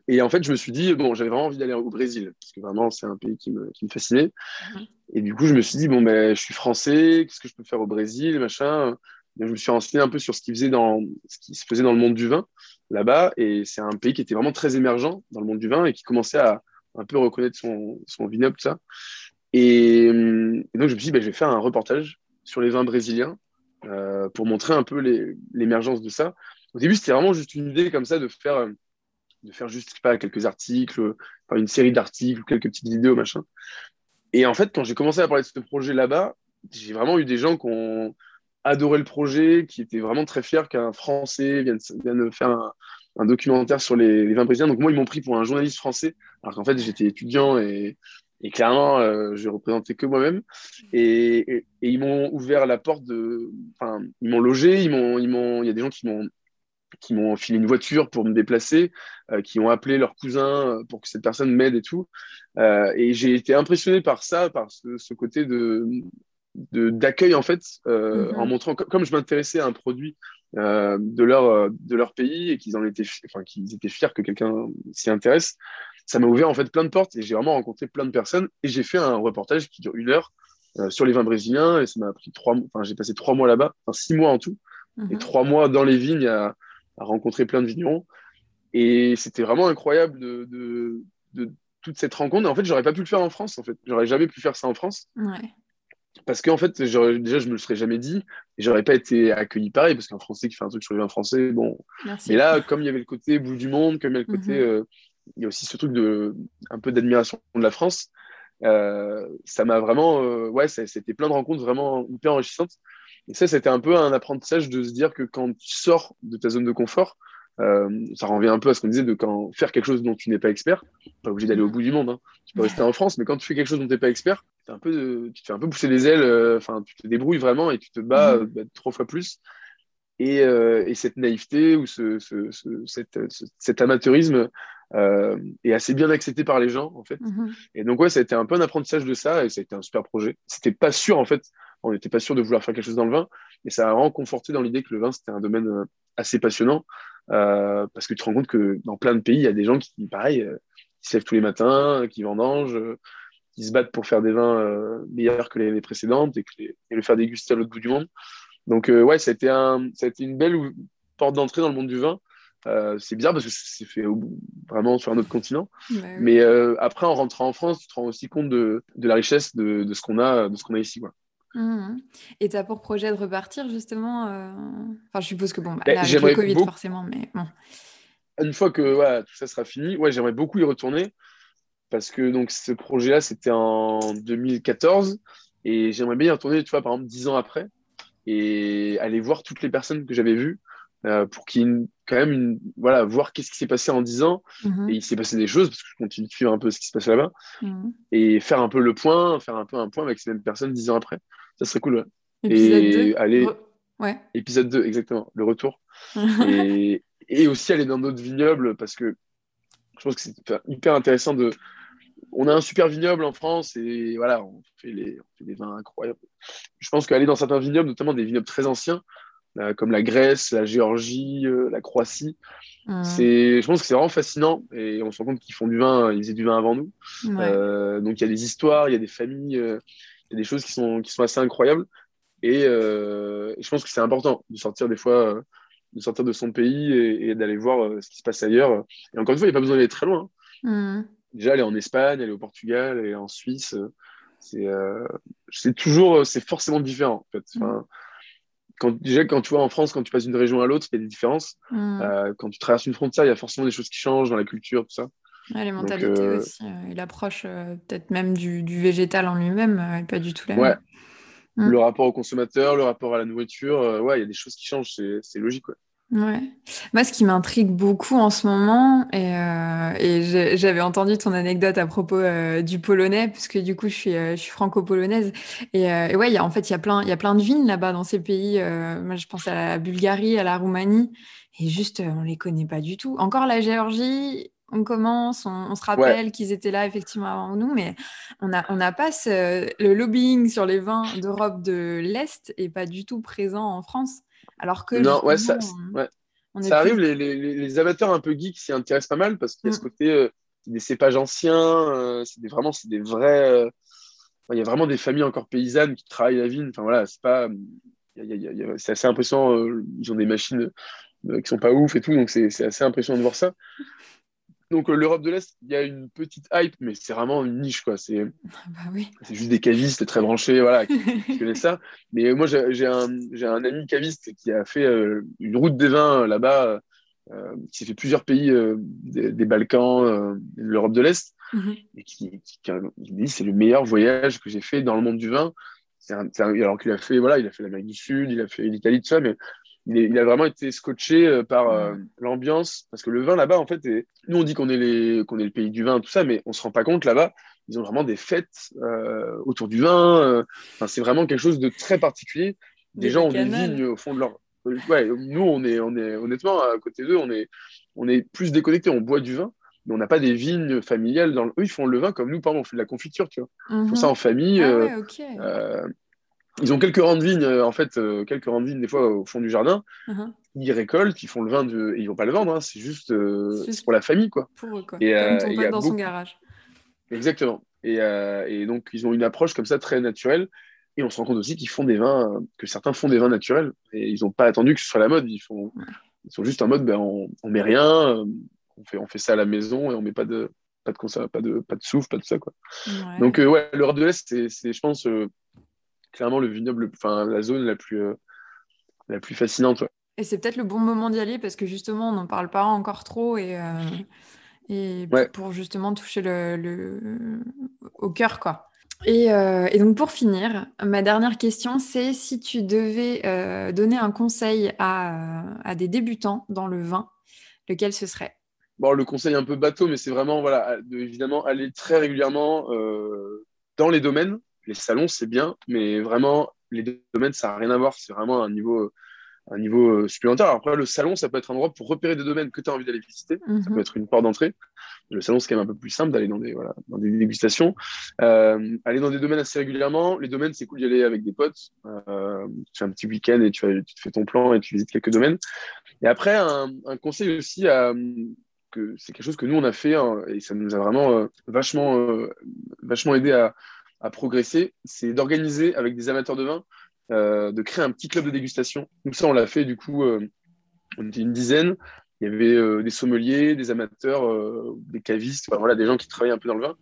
Speaker 1: Et en fait, je me suis dit, bon, j'avais vraiment envie d'aller au Brésil, parce que vraiment, c'est un pays qui me, qui me fascinait. Mm-hmm. Et du coup, je me suis dit, bon, ben, je suis français, qu'est-ce que je peux faire au Brésil, machin. je me suis renseigné un peu sur ce qui, faisait dans, ce qui se faisait dans le monde du vin là-bas. Et c'est un pays qui était vraiment très émergent dans le monde du vin et qui commençait à un peu reconnaître son, son vignoble, tout ça. Et, donc, je me suis dit, bah, je vais faire un reportage sur les vins brésiliens euh, pour montrer un peu l'émergence de ça. Au début, c'était vraiment juste une idée comme ça de faire, de faire juste pas, quelques articles, une série d'articles, quelques petites vidéos, machin. Et en fait, quand j'ai commencé à parler de ce projet là-bas, j'ai vraiment eu des gens qui ont adoré le projet, qui étaient vraiment très fiers qu'un Français vienne, vienne faire un, documentaire sur les, les, vins brésiliens. Donc moi, ils m'ont pris pour un journaliste français, alors qu'en fait, j'étais étudiant et, et clairement, euh, je représentais que moi-même. Et, ils m'ont ouvert la porte de. Enfin, ils m'ont logé, ils m'ont, ils m'ont, il y a des gens qui m'ont qui m'ont filé une voiture pour me déplacer, euh, qui ont appelé leur cousin euh, pour que cette personne m'aide et tout. et j'ai été impressionné par ça, par ce, côté de, d'accueil en fait, mm-hmm. en montrant comme je m'intéressais à un produit de leur de leur pays et qu'ils en étaient, enfin qu'ils étaient fiers que quelqu'un s'y intéresse ça m'a ouvert en fait plein de portes et j'ai vraiment rencontré plein de personnes. Et j'ai fait un reportage qui dure une heure euh, sur les vins brésiliens et ça m'a pris trois Enfin, j'ai passé trois mois là-bas, enfin six mois en tout, et mhm. trois mois dans les vignes à, rencontrer plein de vignerons. Et c'était vraiment incroyable de, de, toute cette rencontre. Et en fait, j'aurais pas pu le faire en France. En fait, j'aurais jamais pu faire ça en France. Parce qu'en fait, déjà, je me le serais jamais dit et j'aurais pas été accueilli pareil parce qu'un Français qui fait un truc sur les vins français, bon. Mais là, comme il y avait le côté bout du monde, comme il y a le côté mhm. euh, il y a aussi ce truc de un peu d'admiration de la France. Euh, ça m'a vraiment, euh, ouais, c'était plein de rencontres vraiment hyper enrichissantes. Et ça, c'était un peu un apprentissage de se dire que quand tu sors de ta zone de confort, euh, ça revient un peu à ce qu'on disait de quand faire quelque chose dont tu n'es pas expert, pas obligé d'aller au bout du monde. Hein. Tu peux rester en France, mais quand tu fais quelque chose dont tu n'es pas expert, un peu, tu te fais un peu pousser les ailes. Enfin, tu te débrouilles vraiment et tu te bats, mmh. bah, trois fois plus. Et, et, cette naïveté ou ce, ce, ce, cet, cet amateurisme euh, est assez bien accepté par les gens en fait. Mhm. Et donc ouais, ça a été un peu un apprentissage de ça et ça a été un super projet. C'était pas sûr en fait, on n'était pas sûr de vouloir faire quelque chose dans le vin, mais ça a vraiment conforté dans l'idée que le vin c'était un domaine euh, assez passionnant euh, parce que tu te rends compte que dans plein de pays il y a des gens qui pareil, euh, qui se lèvent tous les matins, qui vendangent, euh, qui se battent pour faire des vins meilleurs que les, précédentes et, que et, le faire déguster à l'autre bout du monde. Donc ouais, ça a été un, une belle porte d'entrée dans le monde du vin. Euh, c'est bizarre parce que c'est fait vraiment sur un autre continent. Mais euh, après, en rentrant en France, tu te rends aussi compte de, la richesse de, ce qu'on a, de ce qu'on a ici. Quoi.
Speaker 2: Mmh. Et tu as pour projet de repartir justement euh, Enfin, je suppose que bon, bah, ben, là, avec le Covid forcément, mais bon.
Speaker 1: Une fois que tout ça sera fini, ouais, j'aimerais beaucoup y retourner parce que donc ce projet-là, c'était en 2014 et j'aimerais bien y retourner, tu vois, par exemple, dix ans après et aller voir toutes les personnes que j'avais vues euh, pour qu'il y ait quand même une, voilà, voir qu'est-ce qui s'est passé en 10 ans. Mhm. Et il s'est passé des choses, parce que je continue de suivre un peu ce qui se passe là-bas. Mhm. Et faire un peu le point, faire un peu un point avec ces mêmes personnes 10 ans après. Ça serait cool.
Speaker 2: Et 2.
Speaker 1: aller. Ouais. Épisode 2, exactement, le retour. et, et, aussi aller dans d'autres vignobles, parce que je pense que c'est hyper intéressant de. On a un super vignoble en France et voilà, on fait, les, on fait des vins incroyables. Je pense qu'aller dans certains vignobles, notamment des vignobles très anciens, euh, comme la Grèce, la Géorgie, euh, la Croatie. Mmh. C'est, je pense que c'est vraiment fascinant et on se rend compte qu'ils font du vin, ils faisaient du vin avant nous. Euh, donc il y a des histoires, il y a des familles, il y a des choses qui sont, qui sont assez incroyables. Et, je pense que c'est important de sortir des fois, de sortir de son pays et, d'aller voir ce qui se passe ailleurs. Et encore une fois, il n'y a pas besoin d'aller très loin. Hein. Mmh. Déjà, aller en Espagne, aller au Portugal, aller en Suisse, c'est, c'est toujours, c'est forcément différent. En fait. Enfin, quand, déjà, quand tu vois en France, quand tu passes d'une région à l'autre, il y a des différences. Mm. Euh, quand tu traverses une frontière, il y a forcément des choses qui changent dans la culture, tout ça.
Speaker 2: les mentalités euh, aussi, euh, et l'approche peut-être même du, du, végétal en lui-même, n'est pas du tout la
Speaker 1: même. Mm. Le rapport au consommateur, le rapport à la nourriture, ouais, il y a des choses qui changent, c'est logique. Ouais.
Speaker 2: Ouais. Moi, ce qui m'intrigue beaucoup en ce moment, et, euh, j'avais entendu ton anecdote à propos euh, du polonais, puisque du coup, je suis, euh, suis franco-polonaise. Et, ouais, y a, en fait, il y, a plein, y a plein de vignes là-bas dans ces pays. moi, je pense à la Bulgarie, à la Roumanie, et juste, on les connaît pas du tout. Encore la Géorgie, on commence, on, se rappelle qu'ils étaient là effectivement avant nous, mais on n'a on a pas le lobbying sur les vins d'Europe de l'Est et pas du tout présent en France. Alors que.
Speaker 1: Non, ouais, ça, ça arrive, les, les, les, amateurs un peu geeks s'y intéressent pas mal parce qu'il y a ce mm. côté euh, des cépages anciens, euh, c'est des, vraiment c'est des vrais. Euh, il y a vraiment des familles encore paysannes qui travaillent la vigne. Enfin voilà, c'est pas. C'est assez impressionnant. ils ont des machines qui sont pas ouf et tout, donc c'est assez impressionnant de voir ça. Donc, euh, l'Europe de l'Est, il y a une petite hype, mais c'est vraiment une niche, quoi. C'est bah juste des cavistes très branchés, voilà, qui, connaissent ça. Mais moi, j'ai un, un, ami caviste qui a fait euh, une route des vins euh, là-bas, qui s'est fait plusieurs pays des, Balkans, de l'Europe de l'Est, mm-hmm. et qui, dit c'est le meilleur voyage que j'ai fait dans le monde du vin. alors qu'il a fait, voilà, il a fait l'Amérique du Sud, il a fait l'Italie, tout ça, mais il, a vraiment été scotché euh, par euh, l'ambiance. Parce que le vin là-bas, en fait, nous on dit qu'on est, les... qu'on est le pays du vin, tout ça, mais on se rend pas compte là-bas. Ils ont vraiment des fêtes euh, autour du vin. Enfin, c'est vraiment quelque chose de très particulier. Des, gens ont des vignes au fond de leur. Ouais, nous, on est, on est honnêtement, à côté d'eux, on est, on est plus déconnectés. On boit du vin, mais on n'a pas des vignes familiales. Dans Eux, ils font le vin comme nous, pardon, on fait de la confiture, tu vois. Ils font ça
Speaker 2: mhm.
Speaker 1: en famille. Ah ils ont quelques rangs de vignes, euh, en fait, euh, quelques rangs de vignes des fois au fond du jardin. Uh-huh. Ils récoltent, ils font le vin de... et ils vont pas le vendre, hein, c'est juste, euh, pour la famille, quoi.
Speaker 2: Pour eux, quoi. Et, Comme ton pote dans son garage.
Speaker 1: Exactement. Et, et, donc, ils ont une approche comme ça très naturelle. Et on se rend compte aussi qu'ils font des vins, que certains font des vins naturels. Et ils n'ont pas attendu que ce soit la mode. Ils, font, ils sont juste en mode, ben, on, on met rien, on fait, on fait ça à la maison et on met pas de, pas de, pas de, pas de souffle, pas de ça, quoi. Donc, ouais, l'Europe de l'Est, c'est, je pense, clairement le vignoble, enfin la zone la plus, euh, la plus fascinante.
Speaker 2: Et c'est peut-être le bon moment d'y aller parce que justement, on n'en parle pas encore trop et, euh, et pour justement toucher le, au cœur, quoi. Et, euh, et, donc pour finir, ma dernière question, c'est si tu devais donner un conseil à, à, des débutants dans le vin, lequel ce serait?
Speaker 1: Bon, le conseil un peu bateau, mais c'est vraiment, voilà, de, évidemment, aller très régulièrement dans les domaines, les salons, c'est bien, mais vraiment, les deux domaines, ça n'a rien à voir. C'est vraiment un niveau, un niveau euh, supplémentaire. après, le salon, ça peut être un endroit pour repérer des domaines que tu as envie d'aller visiter. Ça mhm. peut être une porte d'entrée. Le salon, c'est quand même un peu plus simple d'aller dans des, voilà, dans des dégustations. Euh, aller dans des domaines assez régulièrement. Les domaines, c'est cool d'y aller avec des potes. Euh, tu fais un petit week-end et tu, tu, te fais ton plan et tu visites quelques domaines. Et après, un, conseil aussi que c'est quelque chose que nous, on a fait hein, et ça nous a vraiment vachement, vachement aidé à progresser, c'est d'organiser avec des amateurs de vin, euh, de créer un petit club de dégustation. Nous, ça, on l'a fait, du coup, euh, on était une dizaine. Il y avait euh, des sommeliers, des amateurs, des cavistes, voilà, des gens qui travaillaient un peu dans le vin.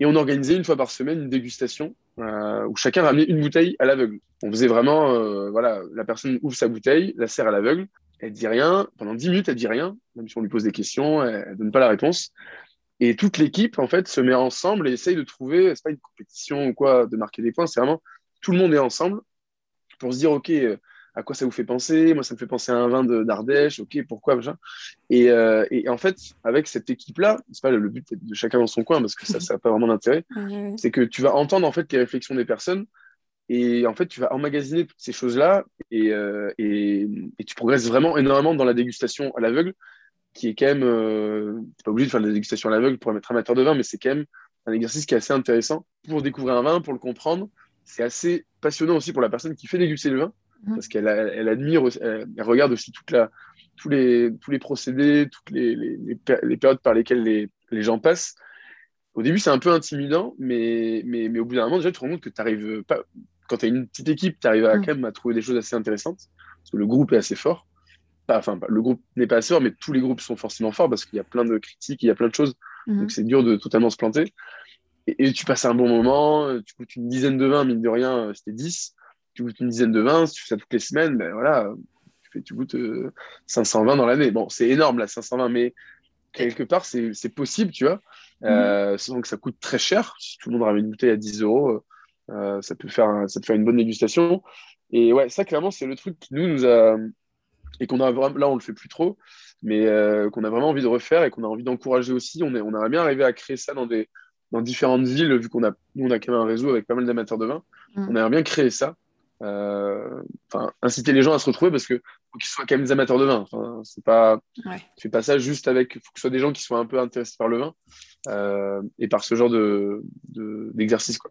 Speaker 1: Et on organisait une fois par semaine une dégustation où chacun ramenait une bouteille à l'aveugle. On faisait vraiment, voilà, la personne ouvre sa bouteille, la sert à l'aveugle, elle dit rien, pendant 10 minutes, elle dit rien, même si on lui pose des questions, elle, ne donne pas la réponse. Et toute l'équipe, en fait, se met ensemble et essaye de trouver, c'est pas une compétition ou quoi, de marquer des points, c'est vraiment tout le monde est ensemble pour se dire, OK, euh, à quoi ça vous fait penser? Moi, ça me fait penser à un vin d'Ardèche, OK, pourquoi et, euh, et, en fait, avec cette équipe-là, c'est pas le but de chacun dans son coin parce que ça, ça n'a pas vraiment d'intérêt, c'est que tu vas entendre en fait les réflexions des personnes et en fait, tu vas emmagasiner toutes ces choses-là et, euh, et, et, tu progresses vraiment énormément dans la dégustation à l'aveugle qui est quand même, euh, pas obligé de faire des dégustations à l'aveugle pour être amateur de vin, mais c'est quand même un exercice qui est assez intéressant pour découvrir un vin, pour le comprendre. C'est assez passionnant aussi pour la personne qui fait déguster le vin, mhm. parce qu'elle elle admire, elle, regarde aussi toute la, tous les, tous les procédés, toutes les, les, périodes par lesquelles les, les gens passent. Au début, c'est un peu intimidant, mais, mais, mais, au bout d'un moment, déjà, tu te rends compte que tu arrives pas. Quand tu as une petite équipe, tu arrives à, mm. quand même à trouver des choses assez intéressantes, parce que le groupe est assez fort. Enfin, le groupe n'est pas fort, mais tous les groupes sont forcément forts parce qu'il y a plein de critiques, il y a plein de choses. Mm-hmm. Donc, c'est dur de totalement se planter. Et, tu passes un bon moment, tu goûtes une dizaine de vins, mine de rien, c'était 10. Tu goûtes une dizaine de vins, si tu fais ça toutes les semaines, ben voilà, tu, tu goûtes 520 euh, dans l'année. Bon, c'est énorme, là, 520, mais quelque part, c'est possible, tu vois. Euh, mm. Sans que ça coûte très cher. Si tout le monde ramène une bouteille à 10 euros, euh, ça, peut faire, ça peut faire une bonne dégustation. Et ouais, ça, clairement, c'est le truc qui nous, nous a. Et qu'on a. Là, on le fait plus trop, mais euh, qu'on a vraiment envie de refaire et qu'on a envie d'encourager aussi. On, est, on aimerait bien arriver à créer ça dans, des, dans différentes villes, vu qu'on a, nous, on a quand même un réseau avec pas mal d'amateurs de vin. Mm. On aimerait bien créer ça. Euh, enfin, inciter les gens à se retrouver parce que faut qu'ils soient quand même des amateurs de vin. C'est pas, ouais. fais pas ça juste avec, faut que ce soit des gens qui soient un peu intéressés par le vin euh, et par ce genre de, d'exercice, quoi.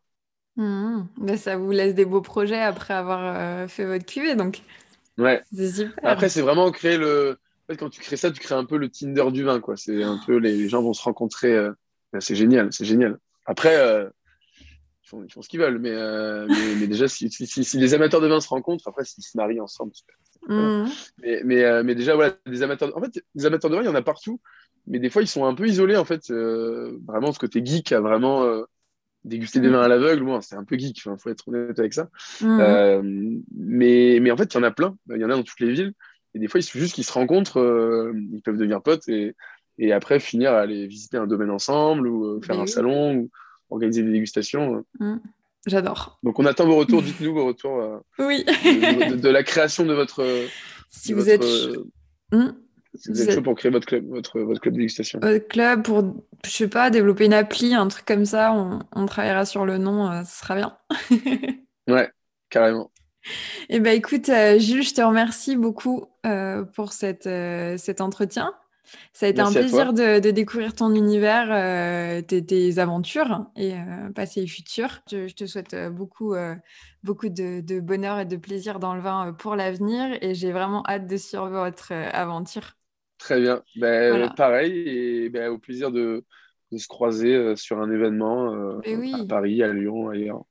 Speaker 2: Mmh. Ben, ça vous laisse des beaux projets après avoir euh, fait votre cuvée, donc.
Speaker 1: Ouais. Après, c'est vraiment créer le. En fait, quand tu crées ça, tu crées un peu le Tinder du vin, quoi. C'est un peu les, gens vont se rencontrer. Ben, c'est génial, c'est génial. Après, ils font, ce qu'ils veulent. Mais, euh, mais, déjà, si, si, les amateurs de vin se rencontrent, après, s'ils se marient ensemble, mmh. mais, mais, euh, mais, déjà, voilà, des amateurs. En fait, des amateurs de vin, il y en a partout. Mais des fois, ils sont un peu isolés, en fait. Euh, vraiment, ce côté geek a vraiment déguster des mmh. vins à l'aveugle. Bon, c'est un peu geek, il faut être honnête avec ça. Mmh. mais, mais en fait, il y en a plein. Il y en a dans toutes les villes. Et des fois, il suffit juste qu'ils se rencontrent, ils peuvent devenir potes et, et après finir à aller visiter un domaine ensemble ou faire un salon. Ou, organiser des dégustations.
Speaker 2: Euh. Mmh. J'adore.
Speaker 1: Donc on attend vos retours. Dites-nous vos retours. Euh,
Speaker 2: oui.
Speaker 1: de, la création de votre.
Speaker 2: Si vous êtes.
Speaker 1: Mmh. Si vous, êtes chaud pour créer votre club, votre, votre club de dégustation.
Speaker 2: Votre club pour, je sais pas, développer une appli, un truc comme ça, on, on travaillera sur le nom, euh, ce sera bien.
Speaker 1: ouais, carrément.
Speaker 2: Eh ben écoute, Jules, je te remercie beaucoup pour cette, cet entretien. Ça a été un plaisir de, découvrir ton univers, euh, tes, aventures et euh, passé et futur. Je, te souhaite euh, beaucoup, beaucoup de, bonheur et de plaisir dans le vin pour l'avenir et j'ai vraiment hâte de suivre votre aventure.
Speaker 1: Très bien. Ben, pareil et ben, au plaisir de, se croiser sur un événement à Paris, à Lyon, ailleurs.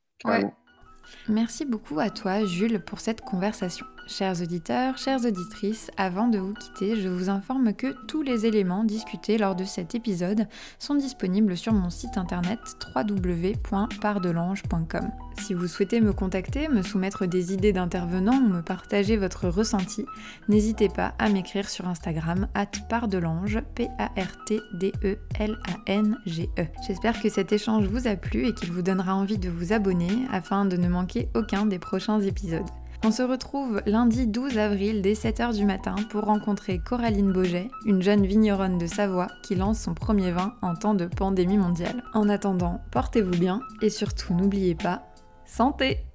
Speaker 2: Merci beaucoup à toi, Jules, pour cette conversation. Chers auditeurs, chères auditrices, avant de vous quitter, je vous informe que tous les éléments discutés lors de cet épisode sont disponibles sur mon site internet www.pardelange.com. Si vous souhaitez me contacter, me soumettre des idées d'intervenants ou me partager votre ressenti, n'hésitez pas à m'écrire sur Instagram pardelange, P-A-R-T-D-E-L-A-N-G-E. E. J'espère que cet échange vous a plu et qu'il vous donnera envie de vous abonner afin de ne manquer aucun des prochains épisodes. On se retrouve lundi 12 avril dès 7h du matin pour rencontrer Coraline Boget, une jeune vigneronne de Savoie qui lance son premier vin en temps de pandémie mondiale. En attendant, portez-vous bien et surtout n'oubliez pas, santé